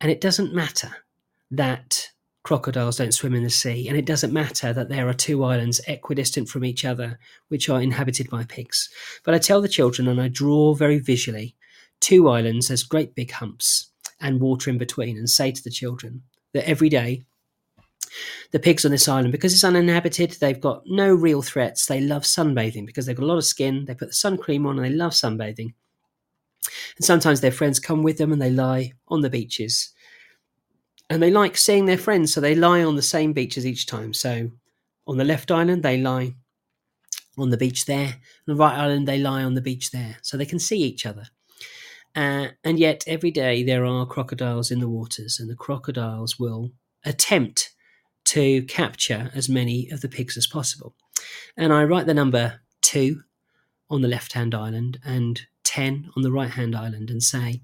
B: And it doesn't matter that crocodiles don't swim in the sea, and it doesn't matter that there are two islands equidistant from each other, which are inhabited by pigs. But I tell the children, and I draw very visually, two islands as great big humps and water in between, and say to the children that every day the pigs on this island, because it's uninhabited, they've got no real threats. They love sunbathing because they've got a lot of skin. They put the sun cream on and they love sunbathing. And sometimes their friends come with them and they lie on the beaches and they like seeing their friends, so they lie on the same beaches each time. So on the left island, they lie on the beach there. On the right island, they lie on the beach there. So they can see each other. Uh, and yet, every day there are crocodiles in the waters, and the crocodiles will attempt to capture as many of the pigs as possible. And I write the number two on the left hand island and 10 on the right hand island and say,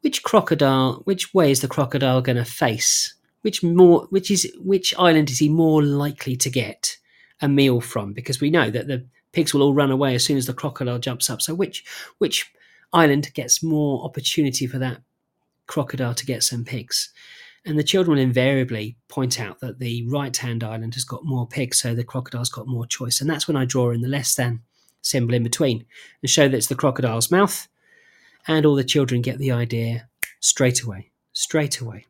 B: which crocodile, which way is the crocodile going to face? Which more, which is, which island is he more likely to get a meal from? Because we know that the pigs will all run away as soon as the crocodile jumps up. So which, which island gets more opportunity for that crocodile to get some pigs? And the children invariably point out that the right hand island has got more pigs, so the crocodile's got more choice. And that's when I draw in the less than symbol in between and show that it's the crocodile's mouth. And all the children get the idea straight away. Straight away.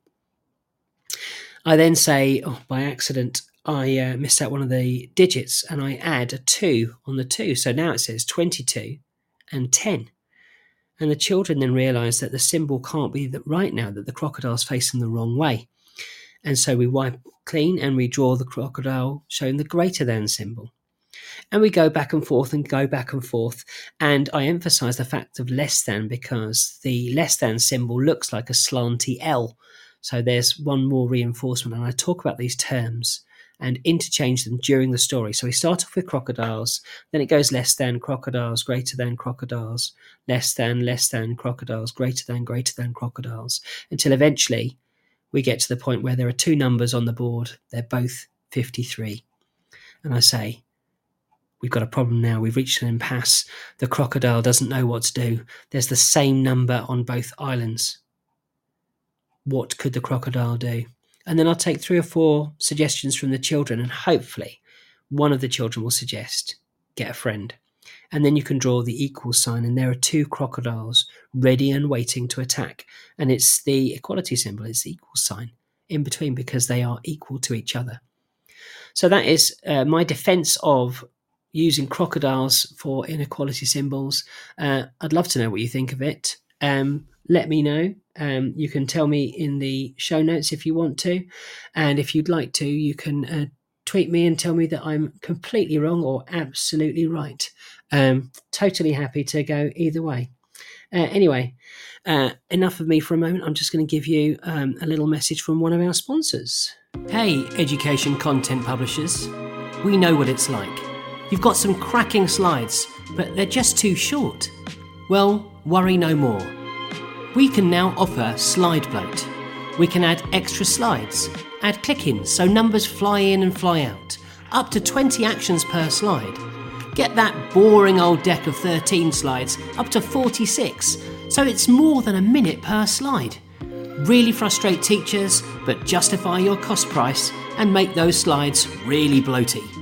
B: I then say, oh, by accident, I uh, missed out one of the digits and I add a 2 on the 2. So now it says 22 and 10. And the children then realize that the symbol can't be that right now, that the crocodile's facing the wrong way. And so we wipe clean and we draw the crocodile showing the greater than symbol. And we go back and forth and go back and forth. And I emphasize the fact of less than because the less than symbol looks like a slanty L. So there's one more reinforcement. And I talk about these terms and interchange them during the story. So we start off with crocodiles, then it goes less than crocodiles, greater than crocodiles, less than, less than crocodiles, greater than, greater than crocodiles, until eventually we get to the point where there are two numbers on the board. They're both 53. And I say, We've got a problem now. We've reached an impasse. The crocodile doesn't know what to do. There's the same number on both islands. What could the crocodile do? And then I'll take three or four suggestions from the children, and hopefully one of the children will suggest get a friend. And then you can draw the equal sign, and there are two crocodiles ready and waiting to attack. And it's the equality symbol, it's the equal sign in between because they are equal to each other. So that is uh, my defense of using crocodiles for inequality symbols. Uh, I'd love to know what you think of it. Um, let me know. Um, you can tell me in the show notes if you want to. And if you'd like to, you can uh, tweet me and tell me that I'm completely wrong or absolutely right. Um, totally happy to go either way. Uh, anyway, uh, enough of me for a moment. I'm just going to give you um, a little message from one of our sponsors. Hey, education content publishers. We know what it's like. You've got some cracking slides, but they're just too short. Well, worry no more. We can now offer SlideBloat. We can add extra slides, add click ins so numbers fly in and fly out, up to 20 actions per slide. Get that boring old deck of 13 slides up to 46, so it's more than a minute per slide. Really frustrate teachers, but justify your cost price and make those slides really bloaty.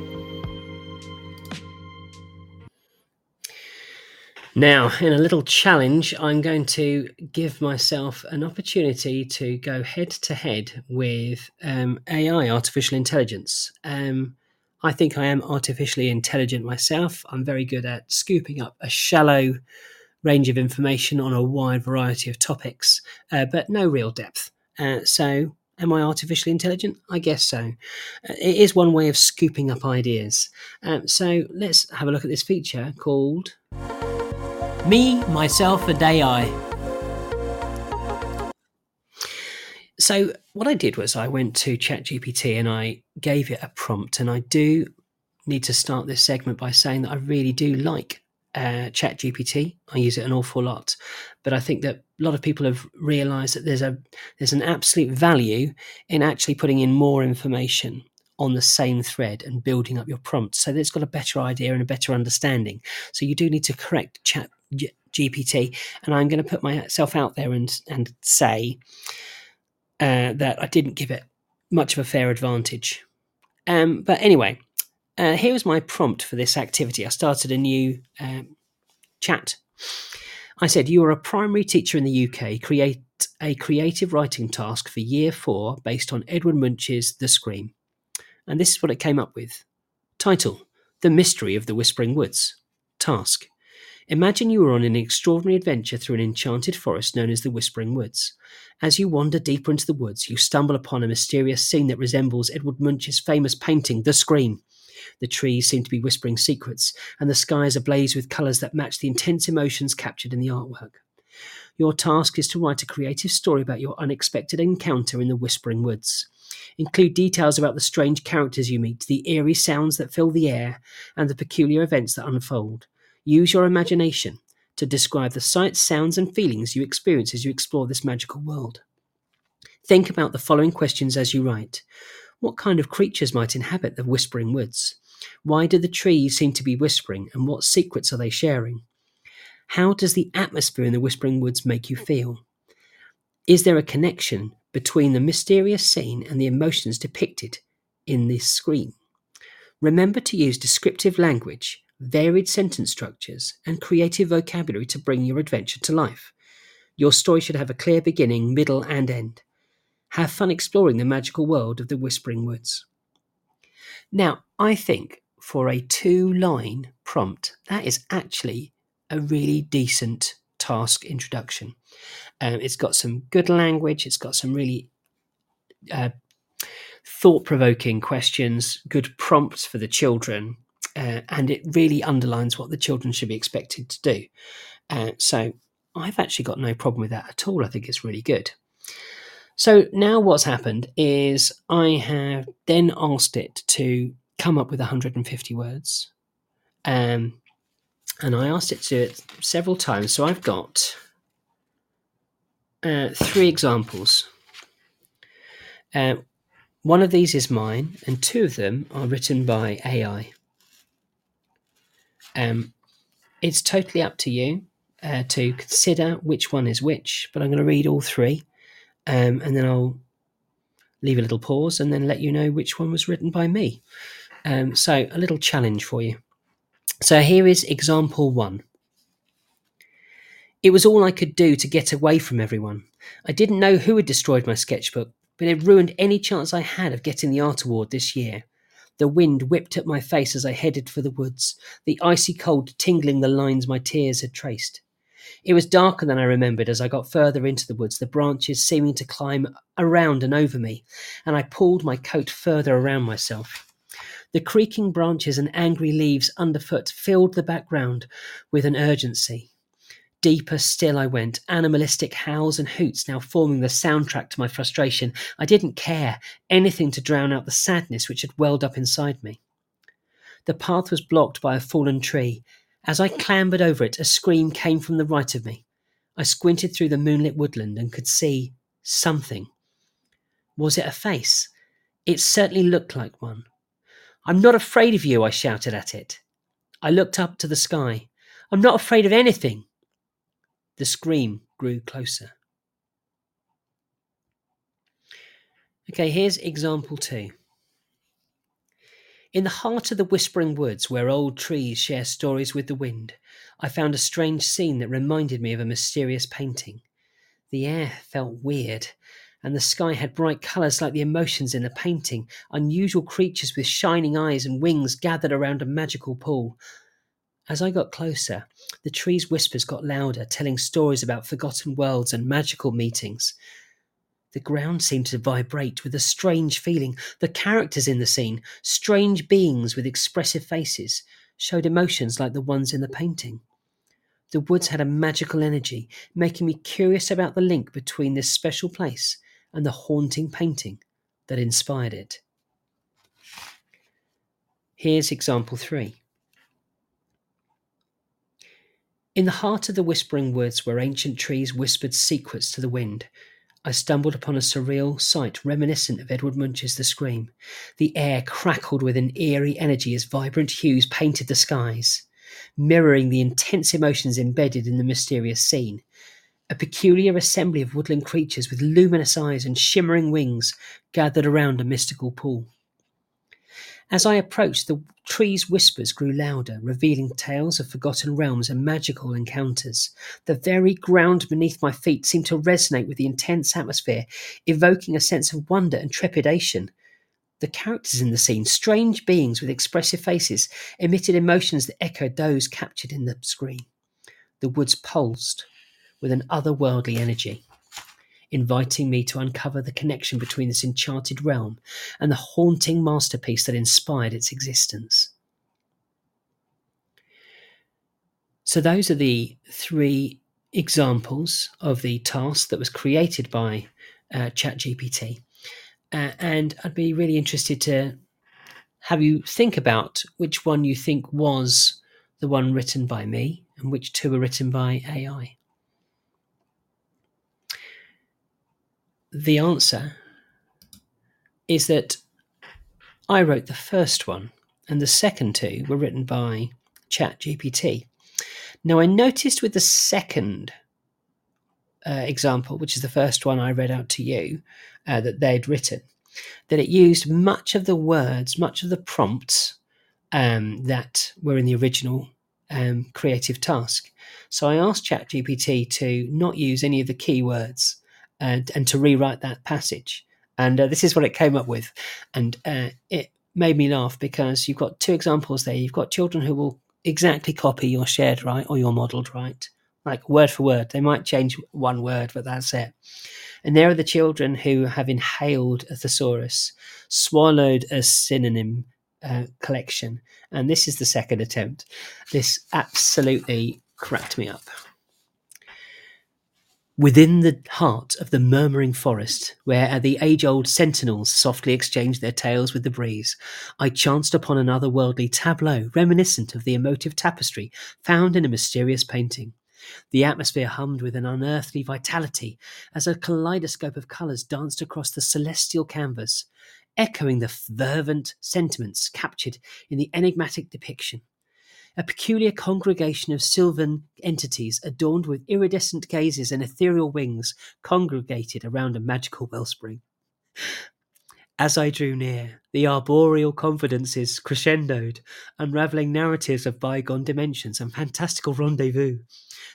B: Now, in a little challenge, I'm going to give myself an opportunity to go head to head with um, AI, artificial intelligence. Um, I think I am artificially intelligent myself. I'm very good at scooping up a shallow range of information on a wide variety of topics, uh, but no real depth. Uh, so, am I artificially intelligent? I guess so. Uh, it is one way of scooping up ideas. Um, so, let's have a look at this feature called. Me, myself, and AI. So, what I did was I went to ChatGPT and I gave it a prompt. And I do need to start this segment by saying that I really do like uh, ChatGPT. I use it an awful lot, but I think that a lot of people have realised that there's a there's an absolute value in actually putting in more information on the same thread and building up your prompt so that it's got a better idea and a better understanding. So you do need to correct chat GPT, and I'm going to put myself out there and and say uh, that I didn't give it much of a fair advantage. Um, but anyway, uh, here was my prompt for this activity. I started a new um, chat. I said, "You are a primary teacher in the UK. Create a creative writing task for Year Four based on Edward Munch's The Scream." And this is what it came up with. Title The Mystery of the Whispering Woods. Task Imagine you are on an extraordinary adventure through an enchanted forest known as the Whispering Woods. As you wander deeper into the woods, you stumble upon a mysterious scene that resembles Edward Munch's famous painting, The Scream. The trees seem to be whispering secrets, and the sky is ablaze with colours that match the intense emotions captured in the artwork. Your task is to write a creative story about your unexpected encounter in the Whispering Woods. Include details about the strange characters you meet, the eerie sounds that fill the air, and the peculiar events that unfold. Use your imagination to describe the sights, sounds, and feelings you experience as you explore this magical world. Think about the following questions as you write What kind of creatures might inhabit the Whispering Woods? Why do the trees seem to be whispering, and what secrets are they sharing? How does the atmosphere in the Whispering Woods make you feel? Is there a connection between the mysterious scene and the emotions depicted in this Scream? Remember to use descriptive language, varied sentence structures, and creative vocabulary to bring your adventure to life. Your story should have a clear beginning, middle, and end. Have fun exploring the magical world of the Whispering Woods. Now, I think for a two line prompt, that is actually a really decent task introduction. Um, it's got some good language, it's got some really uh, thought provoking questions, good prompts for the children, uh, and it really underlines what the children should be expected to do. Uh, so I've actually got no problem with that at all. I think it's really good. So now what's happened is I have then asked it to come up with 150 words. Um, and I asked it to it several times. So I've got uh, three examples. Uh, one of these is mine, and two of them are written by AI. Um, it's totally up to you uh, to consider which one is which, but I'm going to read all three, um, and then I'll leave a little pause and then let you know which one was written by me. Um, so, a little challenge for you. So here is example one. It was all I could do to get away from everyone. I didn't know who had destroyed my sketchbook, but it ruined any chance I had of getting the art award this year. The wind whipped at my face as I headed for the woods, the icy cold tingling the lines my tears had traced. It was darker than I remembered as I got further into the woods, the branches seeming to climb around and over me, and I pulled my coat further around myself. The creaking branches and angry leaves underfoot filled the background with an urgency. Deeper still I went, animalistic howls and hoots now forming the soundtrack to my frustration. I didn't care, anything to drown out the sadness which had welled up inside me. The path was blocked by a fallen tree. As I clambered over it, a scream came from the right of me. I squinted through the moonlit woodland and could see something. Was it a face? It certainly looked like one. I'm not afraid of you, I shouted at it. I looked up to the sky. I'm not afraid of anything. The scream grew closer. Okay, here's example two. In the heart of the whispering woods, where old trees share stories with the wind, I found a strange scene that reminded me of a mysterious painting. The air felt weird, and the sky had bright colours like the emotions in the painting. Unusual creatures with shining eyes and wings gathered around a magical pool. As I got closer, the tree's whispers got louder, telling stories about forgotten worlds and magical meetings. The ground seemed to vibrate with a strange feeling. The characters in the scene, strange beings with expressive faces, showed emotions like the ones in the painting. The woods had a magical energy, making me curious about the link between this special place and the haunting painting that inspired it. Here's example three. In the heart of the whispering woods, where ancient trees whispered secrets to the wind, I stumbled upon a surreal sight reminiscent of Edward Munch's The Scream. The air crackled with an eerie energy as vibrant hues painted the skies, mirroring the intense emotions embedded in the mysterious scene. A peculiar assembly of woodland creatures with luminous eyes and shimmering wings gathered around a mystical pool. As I approached, the tree's whispers grew louder, revealing tales of forgotten realms and magical encounters. The very ground beneath my feet seemed to resonate with the intense atmosphere, evoking a sense of wonder and trepidation. The characters in the scene, strange beings with expressive faces, emitted emotions that echoed those captured in the Scream. The woods pulsed, with an otherworldly energy. Inviting me to uncover the connection between this enchanted realm and the haunting masterpiece that inspired its existence. So, those are the three examples of the task that was created by uh, ChatGPT. Uh, and I'd be really interested to have you think about which one you think was the one written by me and which two were written by AI. The answer is that I wrote the first one, and the second two were written by ChatGPT. Now, I noticed with the second uh, example, which is the first one I read out to you, uh, that they'd written, that it used much of the words, much of the prompts um, that were in the original um, creative task. So I asked ChatGPT to not use any of the keywords and, and to rewrite that passage. And uh, this is what it came up with. And uh, it made me laugh because you've got two examples there. You've got children who will exactly copy your shared write or your modeled write, like word for word. They might change one word, but that's it. And there are the children who have inhaled a thesaurus, swallowed a synonym uh, collection, and this is the second attempt. This absolutely cracked me up. Within the heart of the murmuring forest, where the age old sentinels softly exchanged their tales with the breeze, I chanced upon another worldly tableau reminiscent of the emotive tapestry found in a mysterious painting. The atmosphere hummed with an unearthly vitality as a kaleidoscope of colours danced across the celestial canvas, echoing the fervent sentiments captured in the enigmatic depiction a peculiar congregation of sylvan entities adorned with iridescent gazes and ethereal wings congregated around a magical wellspring. As I drew near, the arboreal confidences crescendoed, unravelling narratives of bygone dimensions and fantastical rendezvous.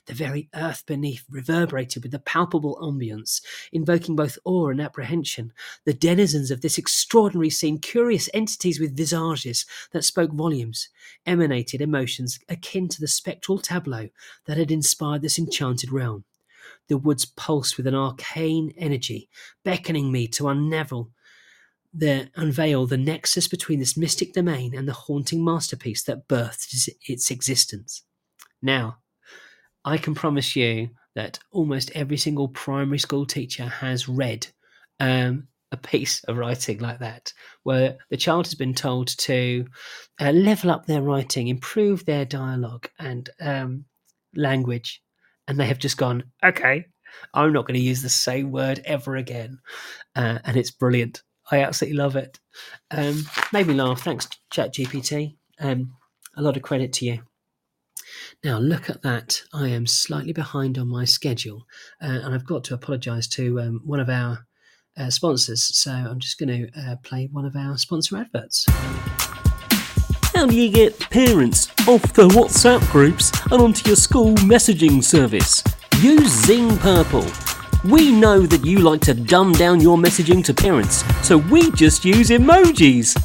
B: The very earth beneath reverberated with the palpable ambience, invoking both awe and apprehension. The denizens of this extraordinary scene, curious entities with visages that spoke volumes, emanated emotions akin to the spectral tableau that had inspired this enchanted realm. The woods pulsed with an arcane energy, beckoning me to unravel the unveil the nexus between this mystic domain and the haunting masterpiece that birthed its existence. Now, I can promise you that almost every single primary school teacher has read um, a piece of writing like that, where the child has been told to uh, level up their writing, improve their dialogue and um, language, and they have just gone, okay, I'm not going to use the same word ever again. Uh, and it's brilliant. I absolutely love it. Um, made me laugh. Thanks, ChatGPT. Um, a lot of credit to you. Now, look at that. I am slightly behind on my schedule, uh, and I've got to apologise to um, one of our uh, sponsors. So I'm just going to uh, play one of our sponsor adverts.
E: How do you get parents off the WhatsApp groups and onto your school messaging service? Use Zing Purple. We know that you like to dumb down your messaging to parents, so we just use emojis.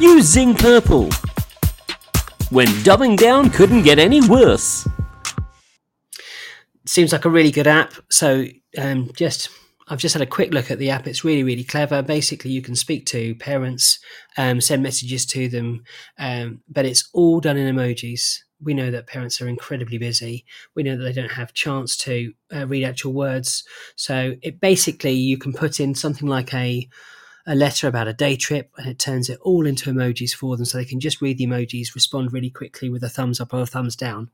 E: Use Zing Purple when dumbing down couldn't get any worse.
B: Seems like a really good app. So um, just I've just had a quick look at the app. It's really, really clever. Basically, you can speak to parents, um, send messages to them, um, but it's all done in emojis. We know that parents are incredibly busy. We know that they don't have chance to uh, read actual words. So it basically you can put in something like a a letter about a day trip and it turns it all into emojis for them so they can just read the emojis, respond really quickly with a thumbs up or a thumbs down.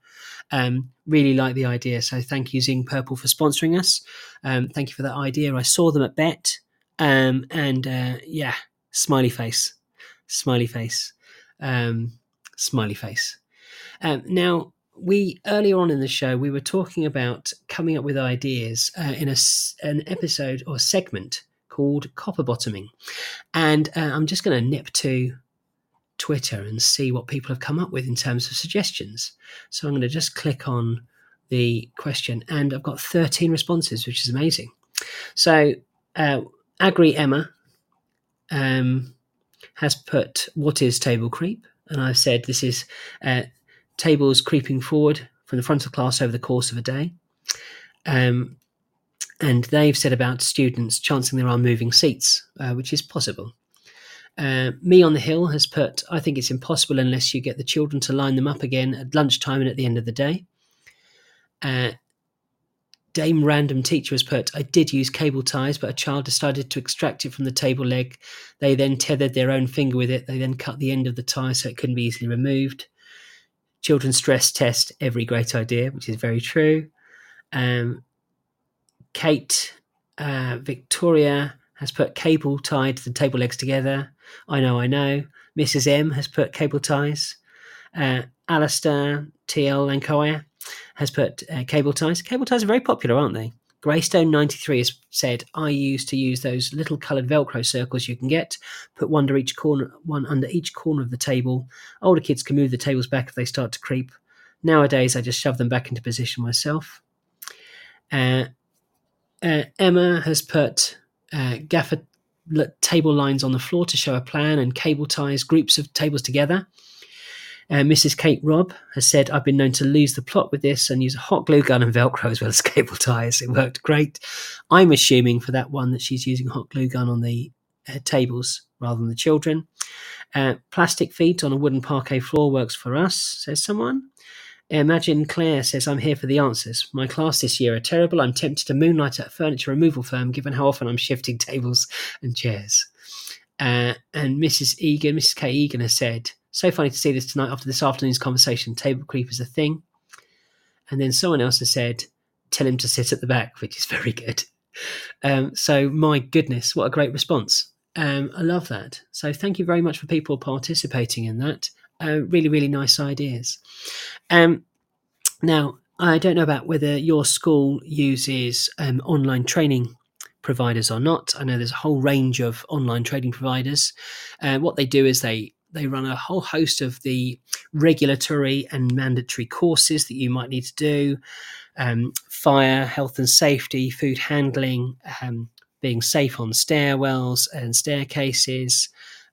B: Um, really like the idea. So thank you, Zing Purple, for sponsoring us. Um, thank you for that idea. I saw them at BETT. um, and uh, yeah, smiley face, smiley face, um, smiley face. Um, now, we earlier on in the show we were talking about coming up with ideas uh, in a, an episode or segment called Copperbottoming. And uh, I'm just going to nip to Twitter and see what people have come up with in terms of suggestions. So I'm going to just click on the question, and I've got 13 responses, which is amazing. So, uh, Agri Emma um, has put, What is table creep? And I've said this is uh, tables creeping forward from the front of class over the course of a day. Um, and they've said about students chancing there are moving seats, uh, which is possible. Uh, Me on the Hill has put, I think it's impossible unless you get the children to line them up again at lunchtime and at the end of the day. Uh, Dame Random Teacher has put, I did use cable ties, but a child decided to extract it from the table leg. They then tethered their own finger with it. They then cut the end of the tie so it couldn't be easily removed. Children stress test every great idea, which is very true. Um, Kate uh, Victoria has put cable tied the table legs together. I know, I know. Mrs. M has put cable ties. Uh, Alistair TL Lankoya has put uh, cable ties. Cable ties are very popular, aren't they? Greystone93 has said, I used to use those little coloured Velcro circles you can get, put one under each corner, one under each corner of the table. Older kids can move the tables back if they start to creep. Nowadays, I just shove them back into position myself. Uh, uh, Emma has put uh, gaffer table lines on the floor to show a plan and cable ties groups of tables together. Uh, Mrs. Kate Robb has said, I've been known to lose the plot with this and use a hot glue gun and Velcro as well as <laughs> cable ties. It worked great. I'm assuming for that one that she's using hot glue gun on the uh, tables rather than the children. Uh, plastic feet on a wooden parquet floor works for us, says someone. Imagine Claire says, I'm here for the answers. My class this year are terrible. I'm tempted to moonlight at a furniture removal firm given how often I'm shifting <laughs> tables and chairs. Uh, and Mrs. Egan, Mrs. K. Egan has said, so funny to see this tonight after this afternoon's conversation. Table creep is a thing. And then someone else has said, tell him to sit at the back, which is <laughs> very good. Um, so, my goodness, what a great response. Um, I love that. So, thank you very much for people participating in that. Uh, really, really nice ideas. Um, now, I don't know about whether your school uses um, online training providers or not. I know there's a whole range of online training providers. Uh, what they do is they they run a whole host of the regulatory and mandatory courses that you might need to do um, fire, health and safety, food handling, um, being safe on stairwells and staircases,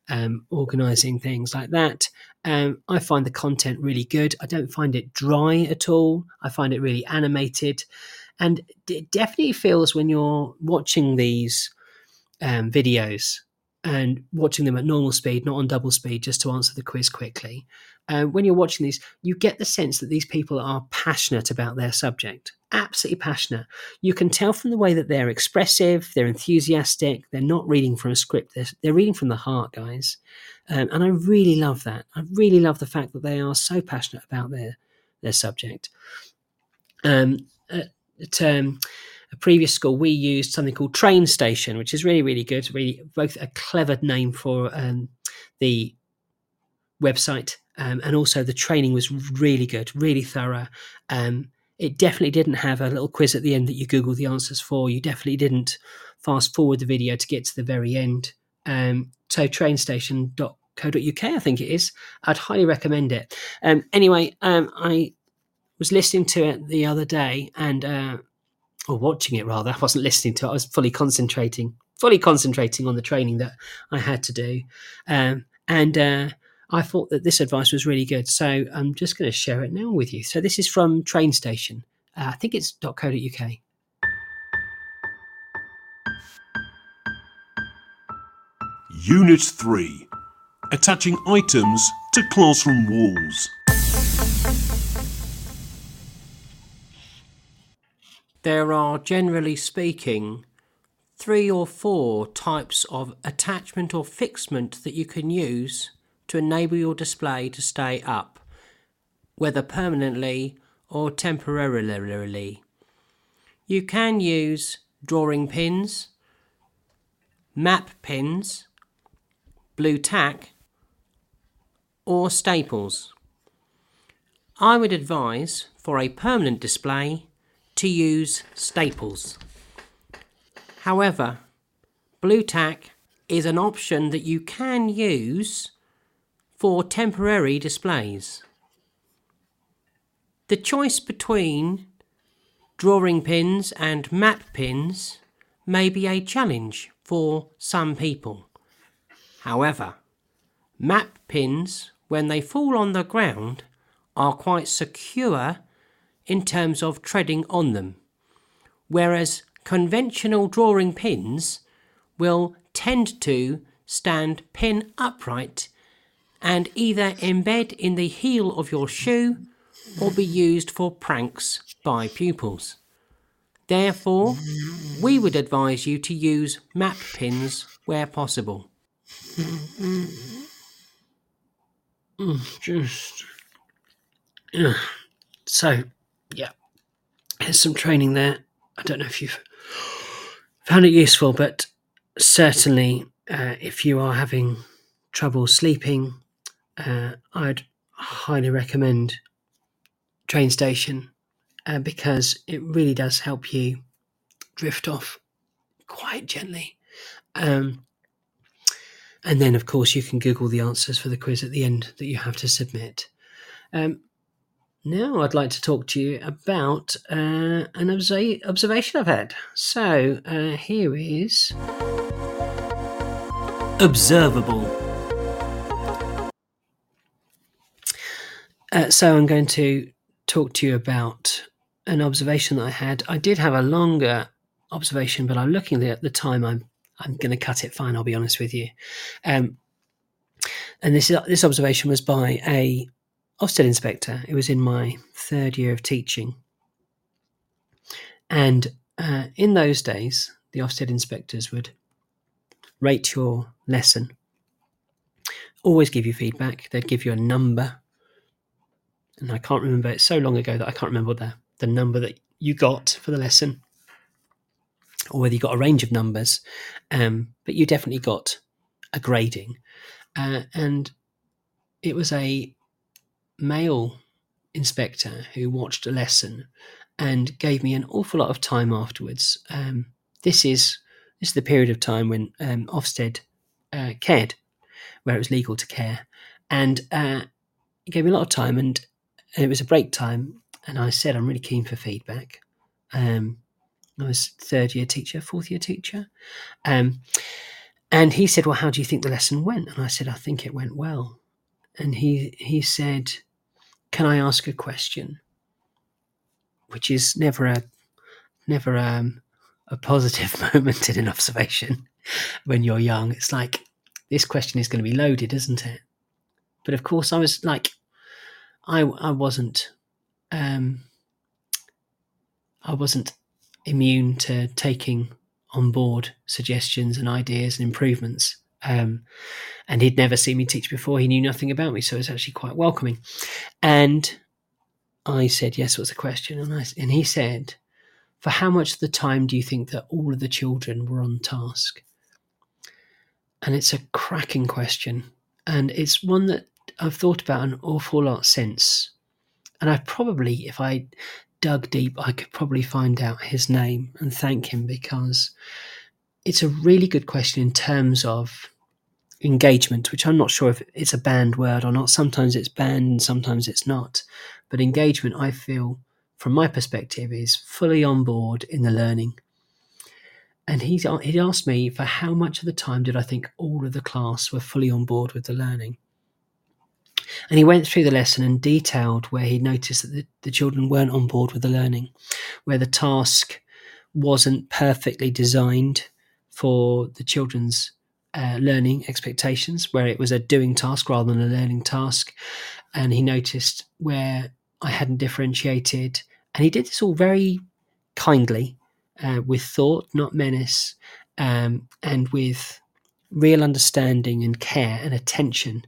B: um, organizing things like that. Um, I find the content really good. I don't find it dry at all. I find it really animated. And it definitely feels when you're watching these um, videos and watching them at normal speed, not on double speed, just to answer the quiz quickly. Uh, when you're watching these, you get the sense that these people are passionate about their subject, absolutely passionate. You can tell from the way that they're expressive, they're enthusiastic, they're not reading from a script, they're, they're reading from the heart, guys. Um, and I really love that. I really love the fact that they are so passionate about their their subject. Um, at, um, a previous school, we used something called Train Station, which is really, really good. Really, both a clever name for um, the website, um, and also the training was really good, really thorough. Um, it definitely didn't have a little quiz at the end that you Google the answers for. You definitely didn't fast forward the video to get to the very end. Um, so, trainstation.co.uk, I think it is. I'd highly recommend it. Um, anyway, um, I was listening to it the other day and uh, or watching it rather. I wasn't listening to it. I was fully concentrating, fully concentrating on the training that I had to do. Um, and uh, I thought that this advice was really good. So I'm just going to share it now with you. So this is from Train Station. Uh, I think it's .co.uk.
F: Unit 3 Attaching items to classroom walls.
E: there are, generally speaking, three or four types of attachment or fixment that you can use to enable your display to stay up, whether permanently or temporarily. You can use drawing pins, map pins, blue tack, or staples. I would advise for a permanent display to use staples. However, blue tack is an option that you can use for temporary displays. The choice between drawing pins and map pins may be a challenge for some people. However, map pins, when they fall on the ground, are quite secure in terms of treading on them.
B: whereas conventional drawing pins will tend to stand pin upright and either embed in the heel of your shoe or be used for pranks by pupils. Therefore, we would advise you to use map pins where possible. Just. Yeah. So, yeah. Here's some training there. I don't know if you've found it useful, but certainly uh, if you are having trouble sleeping, uh, I'd highly recommend Train Station uh, because it really does help you drift off quite gently. Um, and then, of course, you can Google the answers for the quiz at the end that you have to submit. Um, now, I'd like to talk to you about uh, an observ- observation I've had. So, uh, here is
E: Observable.
B: Uh, so, I'm going to talk to you about an observation that I had. I did have a longer observation, but I'm looking at the time. I'm I'm going to cut it fine. I'll be honest with you. Um, and this this observation was by a Ofsted inspector. It was in my third year of teaching, and uh, in those days, the Ofsted inspectors would rate your lesson, always give you feedback. They'd give you a number, and I can't remember. It's so long ago that I can't remember the the number that you got for the lesson or whether you got a range of numbers, um, but you definitely got a grading. Uh, and it was a male inspector who watched a lesson and gave me an awful lot of time afterwards. Um, this is this is the period of time when um, Ofsted uh, cared, where it was legal to care, and uh, he gave me a lot of time, and, and it was a break time, and I said I'm really keen for feedback. Um, I was third year teacher, fourth year teacher. Um, and he said, Well, how do you think the lesson went? And I said, I think it went well. And he, he said, Can I ask a question? Which is never a, never um, a positive <laughs> moment in an observation when you're young. It's like, this question is going to be loaded, isn't it? But of course, I was like, I, I wasn't, um, I wasn't immune to taking on board suggestions and ideas and improvements. Um, and he'd never seen me teach before. He knew nothing about me, so it's actually quite welcoming. And I said, "Yes." Was the question, and I and he said, "For how much of the time do you think that all of the children were on task?" And it's a cracking question, and it's one that I've thought about an awful lot since. And I probably, if I dug deep, I could probably find out his name and thank him because it's a really good question in terms of engagement, which I'm not sure if it's a banned word or not. Sometimes it's banned and sometimes it's not. But engagement, I feel, from my perspective, is fully on board in the learning. And he's, he asked me for how much of the time did I think all of the class were fully on board with the learning. And he went through the lesson and detailed where he noticed that the, the children weren't on board with the learning, where the task wasn't perfectly designed for the children's uh, learning expectations, where it was a doing task rather than a learning task. And he noticed where I hadn't differentiated. And he did this all very kindly, uh, with thought, not menace, um, and with real understanding and care and attention.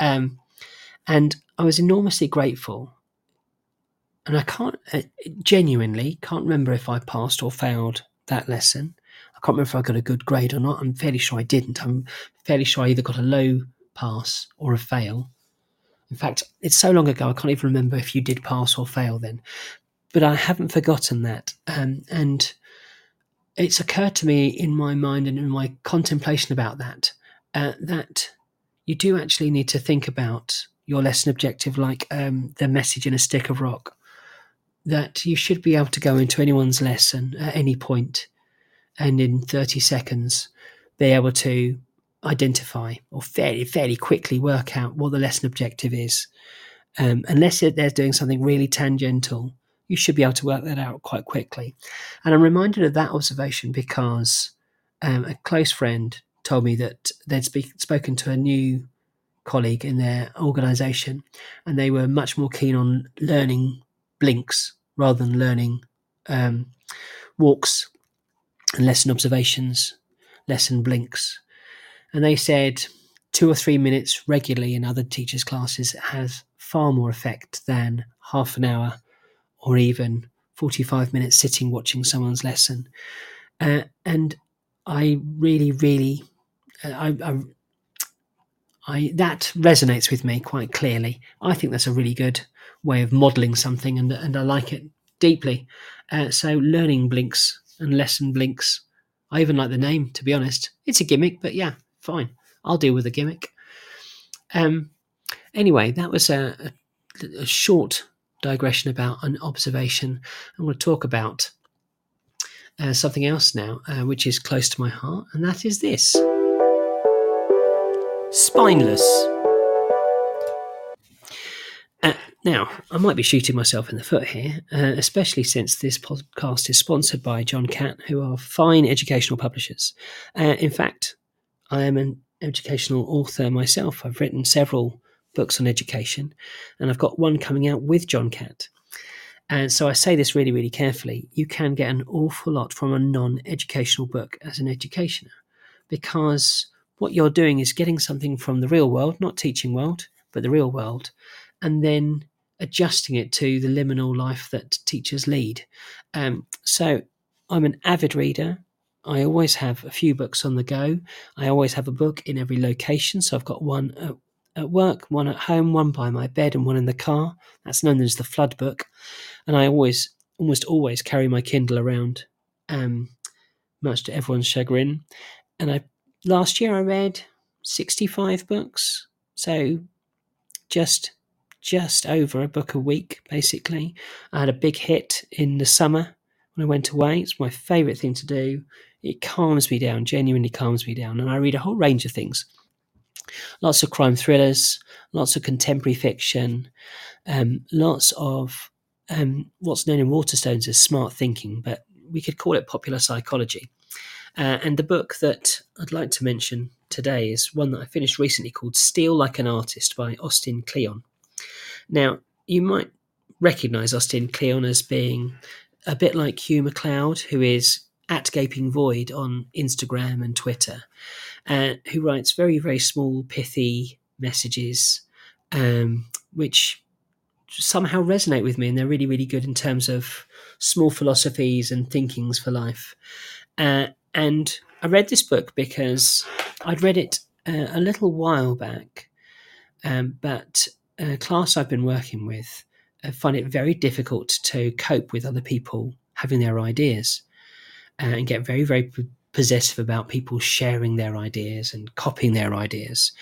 B: Um, and I was enormously grateful. And I can't uh, genuinely can't remember if I passed or failed that lesson. I can't remember if I got a good grade or not. I'm fairly sure I didn't. I'm fairly sure I either got a low pass or a fail. In fact, it's so long ago I can't even remember if you did pass or fail then. But I haven't forgotten that. Um, and it's occurred to me in my mind and in my contemplation about that uh, that you do actually need to think about your lesson objective like um, the message in a stick of rock that you should be able to go into anyone's lesson at any point and in 30 seconds be able to identify or fairly fairly quickly work out what the lesson objective is um, unless they're doing something really tangential you should be able to work that out quite quickly. And I'm reminded of that observation because um, a close friend told me that they'd speak, spoken to a new colleague in their organization and they were much more keen on learning blinks rather than learning um, walks and lesson observations, lesson blinks. And they said two or three minutes regularly in other teachers' classes has far more effect than half an hour or even 45 minutes sitting watching someone's lesson. Uh, and I really, really, uh, I, I, I, that resonates with me quite clearly. I think that's a really good way of modelling something, and and I like it deeply. Uh, so learning blinks and lesson blinks. I even like the name, to be honest. It's a gimmick, but yeah, fine. I'll deal with the gimmick. Um. Anyway, that was a, a, a short digression about an observation. I'm going to talk about uh, something else now, uh, which is close to my heart, and that is this spineless. Uh, now, I might be shooting myself in the foot here, uh, especially since this podcast is sponsored by John Catt, who are fine educational publishers. Uh, in fact, I am an educational author myself. I've written several books on education, and I've got one coming out with John Catt. And so I say this really, really carefully. You can get an awful lot from a non educational book as an educationer because what you're doing is getting something from the real world, not teaching world, but the real world, and then adjusting it to the liminal life that teachers lead. Um, so I'm an avid reader. I always have a few books on the go. I always have a book in every location. So I've got one at at work, one at home, one by my bed, and one in the car. That's known as the flood book. And I always, almost always, carry my Kindle around, um, much to everyone's chagrin. And I last year I read sixty-five books, so just just over a book a week, basically. I had a big hit in the summer when I went away. It's my favourite thing to do. It calms me down, genuinely calms me down, and I read a whole range of things lots of crime thrillers, lots of contemporary fiction, um, lots of um, what's known in Waterstones as smart thinking, but we could call it popular psychology. Uh, and the book that I'd like to mention today is one that I finished recently called Steal Like an Artist by Austin Kleon. Now, you might recognize Austin Kleon as being a bit like Hugh MacLeod, who is at Gaping Void on Instagram and Twitter uh, who writes very, very small, pithy messages, um, which somehow resonate with me. And they're really, really good in terms of small philosophies and thinkings for life. Uh, and I read this book because I'd read it uh, a little while back, um, but a class I've been working with I find it very difficult to cope with other people having their ideas uh, and get very, very possessive about people sharing their ideas and copying their ideas.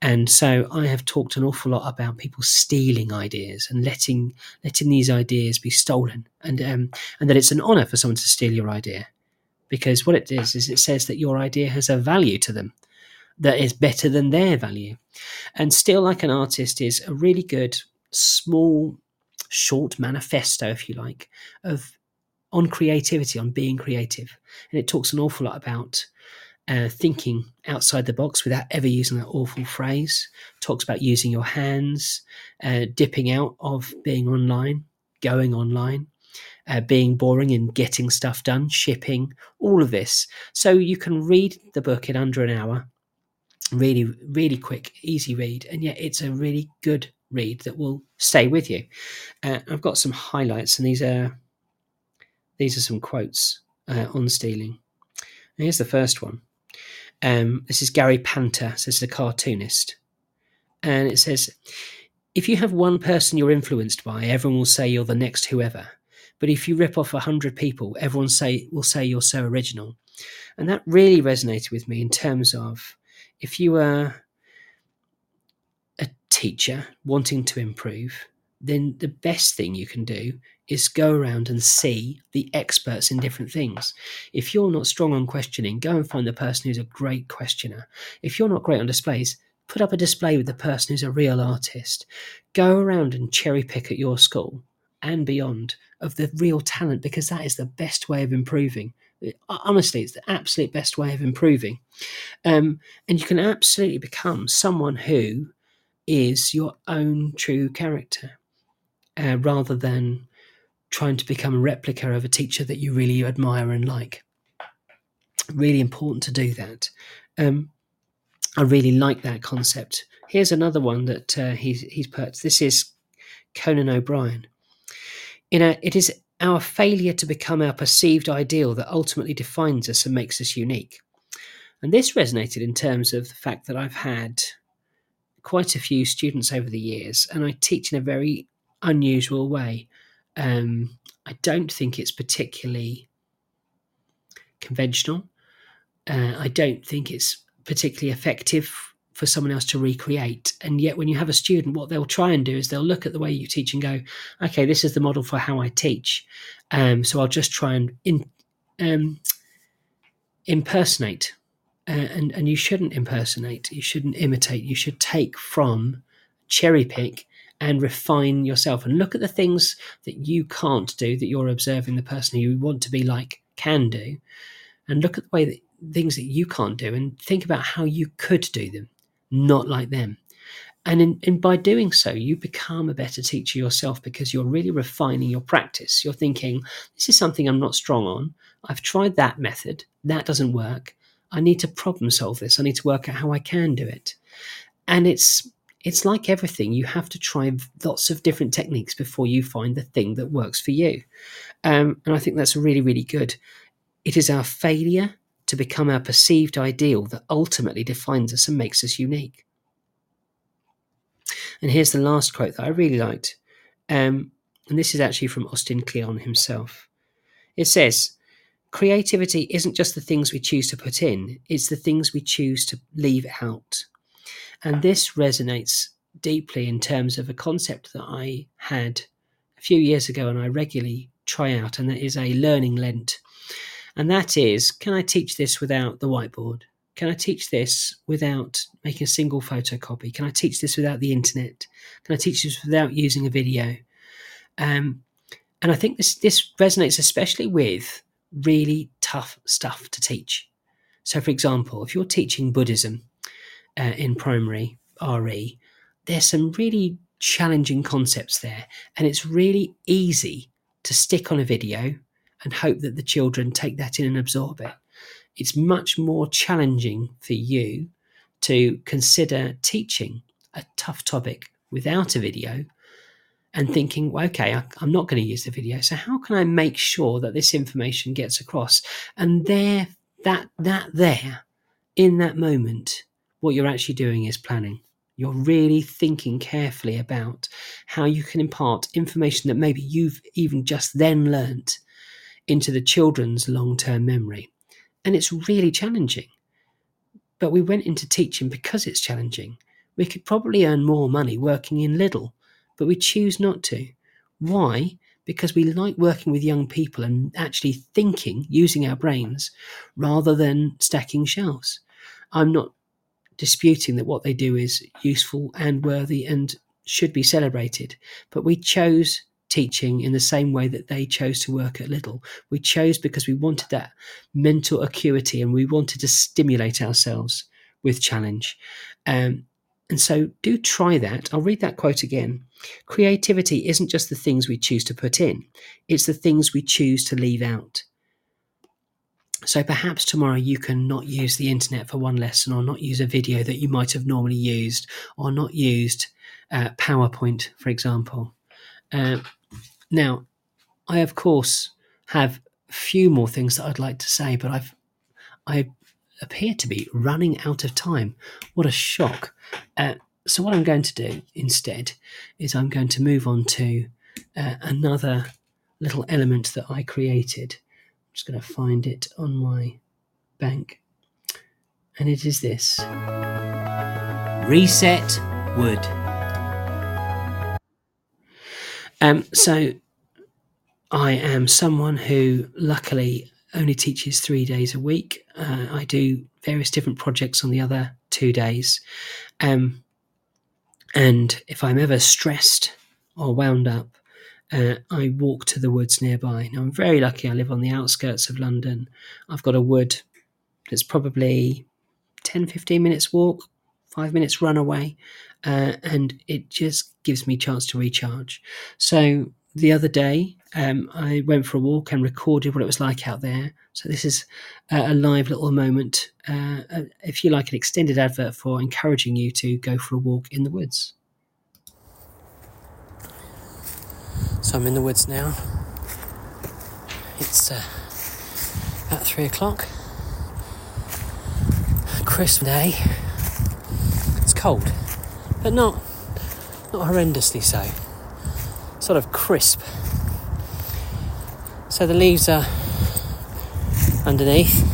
B: And so I have talked an awful lot about people stealing ideas and letting letting these ideas be stolen, and um, and that it's an honour for someone to steal your idea, because what it is is it says that your idea has a value to them that is better than their value. And Steal Like an Artist is a really good small short manifesto, if you like, of on creativity, on being creative. And it talks an awful lot about uh, thinking outside the box without ever using that awful phrase. Talks about using your hands, uh, dipping out of being online, going online, uh, being boring and getting stuff done, shipping, all of this. So you can read the book in under an hour. Really, really quick, easy read. And yet it's a really good read that will stay with you. Uh, I've got some highlights, and these are these are some quotes uh, on stealing. Here's the first one. Um, this is Gary Panter, says a cartoonist. And it says, if you have one person you're influenced by, everyone will say you're the next whoever. But if you rip off a hundred people, everyone say will say you're so original. And that really resonated with me in terms of if you are a teacher wanting to improve, then the best thing you can do is go around and see the experts in different things. If you're not strong on questioning, go and find the person who's a great questioner. If you're not great on displays, put up a display with the person who's a real artist. Go around and cherry pick at your school and beyond of the real talent because that is the best way of improving. Honestly, it's the absolute best way of improving. Um, and you can absolutely become someone who is your own true character uh, rather than trying to become a replica of a teacher that you really admire and like. Really important to do that. Um, I really like that concept. Here's another one that uh, he's he's put. This is Conan O'Brien. In a, it is our failure to become our perceived ideal that ultimately defines us and makes us unique. And this resonated in terms of the fact that I've had quite a few students over the years, and I teach in a very unusual way. Um, I don't think it's particularly conventional. Uh, I don't think it's particularly effective for someone else to recreate. And yet, when you have a student, what they'll try and do is they'll look at the way you teach and go, okay, this is the model for how I teach. Um, so I'll just try and in, um, impersonate. Uh, and, and you shouldn't impersonate, you shouldn't imitate, you should take from, cherry pick, and refine yourself and look at the things that you can't do that you're observing the person you want to be like can do and look at the way that things that you can't do and think about how you could do them, not like them. And, in, and by doing so, you become a better teacher yourself because you're really refining your practice. You're thinking, this is something I'm not strong on. I've tried that method. That doesn't work. I need to problem solve this. I need to work out how I can do it. And it's it's like everything. You have to try lots of different techniques before you find the thing that works for you. Um, and I think that's really, really good. It is our failure to become our perceived ideal that ultimately defines us and makes us unique. And here's the last quote that I really liked. Um, and this is actually from Austin Kleon himself. It says, Creativity isn't just the things we choose to put in, it's the things we choose to leave out. And this resonates deeply in terms of a concept that I had a few years ago and I regularly try out, and that is a learning lent and that is can I teach this without the whiteboard? Can I teach this without making a single photocopy? Can I teach this without the internet? Can I teach this without using a video? Um, and I think this this resonates especially with really tough stuff to teach. So, for example, if you're teaching Buddhism uh, in primary RE, there's some really challenging concepts there, and it's really easy to stick on a video and hope that the children take that in and absorb it. It's much more challenging for you to consider teaching a tough topic without a video and thinking, well, okay, I, am not going to use the video. So how can I make sure that this information gets across? And there, that that there, in that moment, what you're actually doing is planning. You're really thinking carefully about how you can impart information that maybe you've even just then learnt into the children's long term memory. And it's really challenging. But we went into teaching because it's challenging. We could probably earn more money working in Lidl, but we choose not to. Why? Because we like working with young people and actually thinking, using our brains, rather than stacking shelves. I'm not disputing that what they do is useful and worthy and should be celebrated, but we chose teaching in the same way that they chose to work at Lidl. We chose because we wanted that mental acuity and we wanted to stimulate ourselves with challenge. Um, and so do try that. I'll read that quote again. Creativity isn't just the things we choose to put in, it's the things we choose to leave out. So perhaps tomorrow you can not use the internet for one lesson or not use a video that you might have normally used or not used uh, PowerPoint, for example. Uh, now, I of course have few more things that I'd like to say, but I've I appear to be running out of time. What a shock! Uh, so what I'm going to do instead is I'm going to move on to uh, another little element that I created. I'm just going to find it on my bank, and it is this: reset wood. Um, so I am someone who luckily only teaches three days a week. Uh, I do various different projects on the other two days. Um, and if I'm ever stressed or wound up, uh, I walk to the woods nearby. Now, I'm very lucky. I live on the outskirts of London. I've got a wood that's probably 10, 15 minutes walk, five minutes run away, uh, and it just gives me chance to recharge. So the other day, um, I went for a walk and recorded what it was like out there. So this is a, a live little moment, uh, if you like, an extended advert for encouraging you to go for a walk in the woods. So I'm in the woods now. It's uh, about three o'clock. Crisp day. It's cold, but not not horrendously so. Sort of crisp. So the leaves are underneath,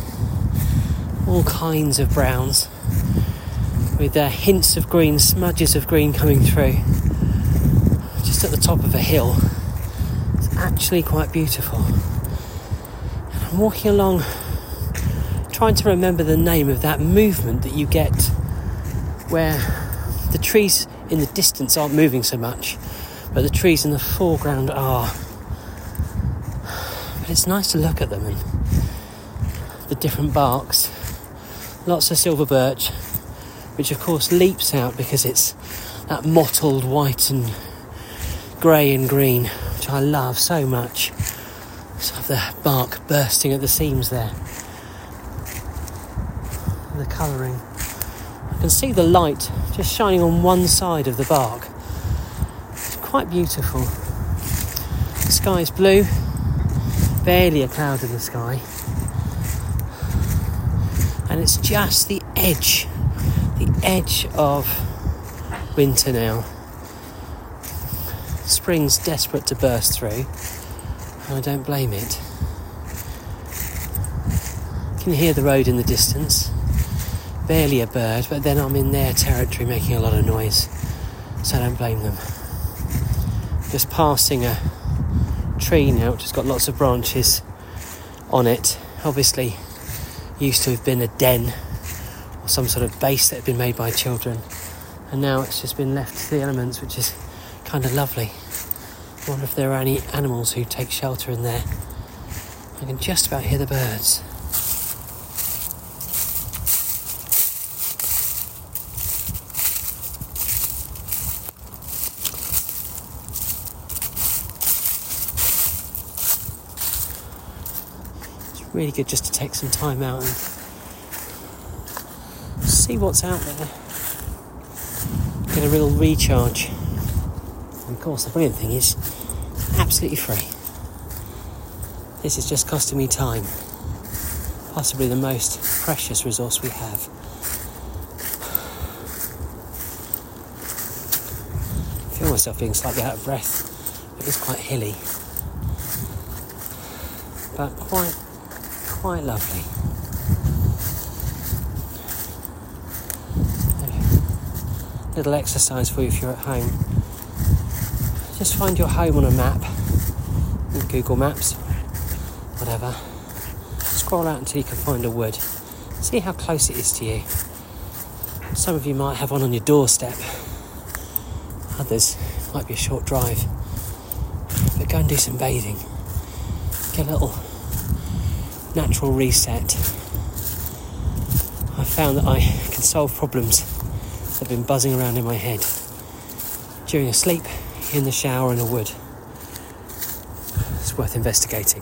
B: all kinds of browns, with uh, hints of green, smudges of green coming through. Just at the top of a hill, it's actually quite beautiful. And I'm walking along, trying to remember the name of that movement that you get where the trees in the distance aren't moving so much, but the trees in the foreground are. But it's nice to look at them and the different barks. Lots of silver birch, which of course leaps out because it's that mottled white and grey and green, which I love so much. So the bark bursting at the seams there. The colouring. Can see the light just shining on one side of the bark. It's quite beautiful. The sky is blue, barely a cloud in the sky and it's just the edge, the edge of winter now. Spring's desperate to burst through, and I don't blame it. Can you can hear the road in the distance, barely a bird, but then I'm in their territory making a lot of noise, so I don't blame them. Just passing a tree now, which has got lots of branches on it. Obviously, used to have been a den or some sort of base that had been made by children, and now it's just been left to the elements, which is kind of lovely. I wonder if there are any animals who take shelter in there. I can just about hear the birds. Really good just to take some time out and see what's out there. Get a real recharge. And of course, the brilliant thing is, absolutely free. This is just costing me time. Possibly the most precious resource we have. I feel myself being slightly out of breath. It is quite hilly. But quite quite lovely. Little exercise for you if you're at home. Just find your home on a map, Google Maps, whatever. Scroll out until you can find a wood. See how close it is to you. Some of you might have one on your doorstep, others might be a short drive. But go and do some bathing. Get a little natural reset, I found that I can solve problems that have been buzzing around in my head during a sleep, in the shower, in a wood. It's worth investigating.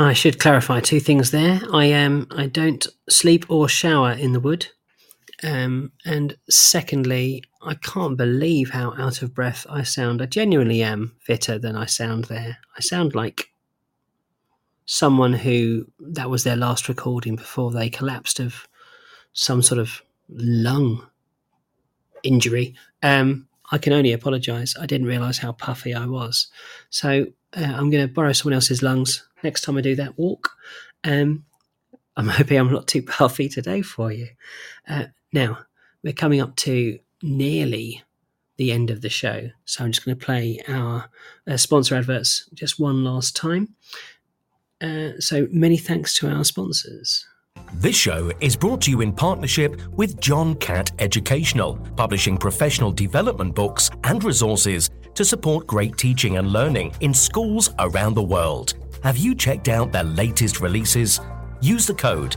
B: I should clarify two things there. I um I don't sleep or shower in the wood. Um, and secondly, I can't believe how out of breath I sound. I genuinely am fitter than I sound there. I sound like someone who that was their last recording before they collapsed of some sort of lung injury. Um, I can only apologise. I didn't realise how puffy I was. So uh, I'm going to borrow someone else's lungs next time I do that walk. Um, I'm hoping I'm not too puffy today for you. Uh, now, we're coming up to nearly the end of the show, so I'm just going to play our uh, sponsor adverts just one last time. Uh, so, many thanks to our sponsors.
C: This show is brought to you in partnership with John Catt Educational, publishing professional development books and resources to support great teaching and learning in schools around the world. Have you checked out their latest releases? Use the code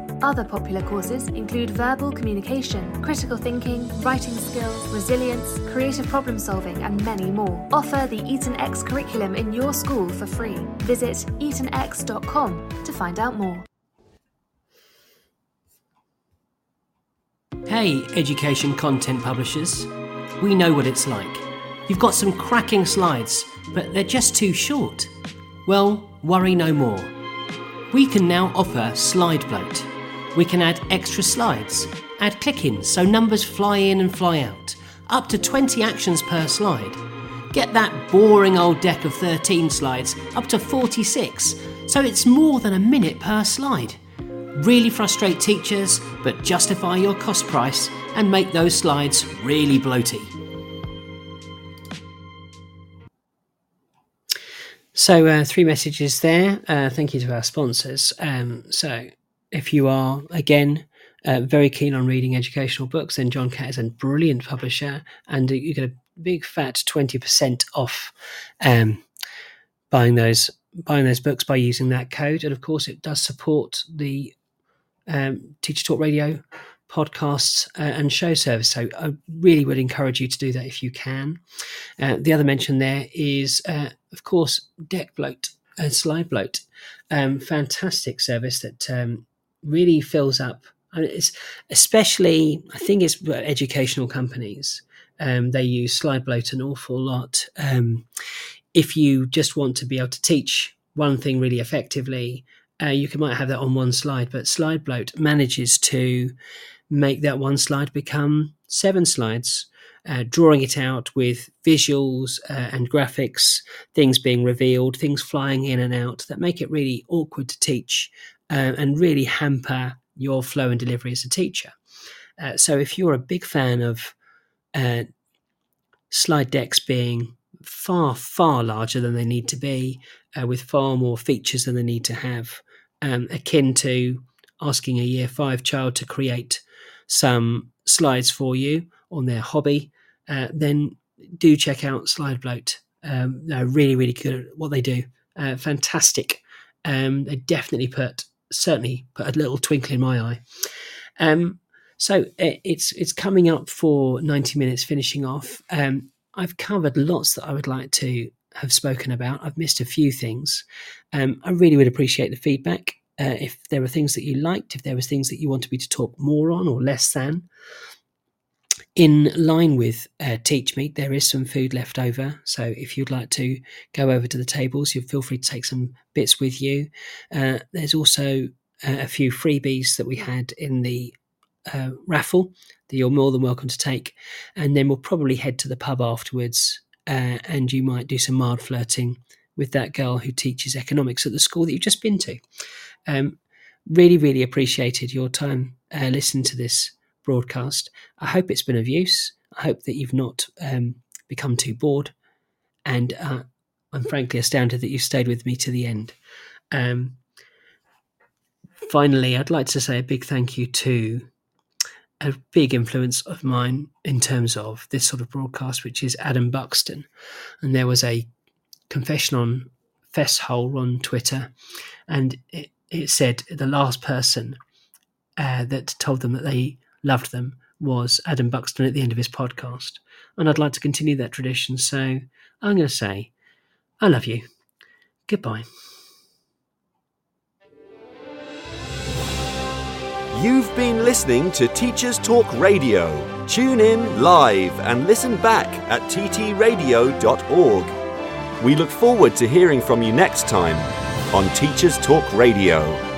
G: Other popular courses include verbal communication, critical thinking, writing skills, resilience, creative problem solving, and many more. Offer the Eton X curriculum in your school for free. Visit etonx.com to find out more.
B: Hey, education content publishers. We know what it's like. You've got some cracking slides, but they're just too short. Well, worry no more. We can now offer Slide Bloat. We can add extra slides, add click ins so numbers fly in and fly out, up to 20 actions per slide. Get that boring old deck of 13 slides up to 46, so it's more than a minute per slide. Really frustrate teachers, but justify your cost price and make those slides really bloaty. So, uh, three messages there. Uh, thank you to our sponsors. Um, so, if you are, again, uh, very keen on reading educational books, then John Catt is a brilliant publisher, and you get a big fat twenty percent off um, buying those buying those books by using that code. And of course, it does support the um, Teacher Talk Radio podcasts uh, and show service. So I really would encourage you to do that if you can. Uh, the other mention there is, uh, of course, Deck Bloat and Slide Bloat. Um, fantastic service that um, really fills up. I mean, it's especially, I think it's educational companies. Um, they use slide bloat an awful lot. Um, if you just want to be able to teach one thing really effectively, uh, you can might have that on one slide, but slide bloat manages to make that one slide become seven slides, uh, drawing it out with visuals uh, and graphics, things being revealed, things flying in and out that make it really awkward to teach uh, and really hamper your flow and delivery as a teacher. Uh, so if you're a big fan of uh, slide decks being far, far larger than they need to be, uh, with far more features than they need to have, um, akin to asking a year five child to create some slides for you on their hobby, uh, then do check out Slide Bloat. Um, they're really, really good at what they do. Uh, fantastic. Um, they definitely put certainly put a little twinkle in my eye. Um, so it's it's coming up for ninety minutes, finishing off. Um, I've covered lots that I would like to have spoken about. I've missed a few things. Um, I really would appreciate the feedback. Uh, if there were things that you liked, if there was things that you wanted me to talk more on or less than, in line with uh, Teach Meet, there is some food left over. So if you'd like to go over to the tables, you feel free to take some bits with you. Uh, there's also uh, a few freebies that we had in the uh, raffle that you're more than welcome to take. And then we'll probably head to the pub afterwards uh, and you might do some mild flirting with that girl who teaches economics at the school that you've just been to. Um, really, really appreciated your time uh, listening to this broadcast. I hope it's been of use. I hope that you've not um, become too bored. And uh, I'm frankly astounded that you've stayed with me to the end. Um, finally, I'd like to say a big thank you to a big influence of mine in terms of this sort of broadcast, which is Adam Buxton. And there was a confession on Festhole on Twitter, and it, it said the last person uh, that told them that they loved them was Adam Buxton at the end of his podcast. And I'd like to continue that tradition. So I'm going to say, I love you. Goodbye.
A: You've been listening to Teachers Talk Radio. Tune in live and listen back at ttradio.org. We look forward to hearing from you next time on Teachers Talk Radio.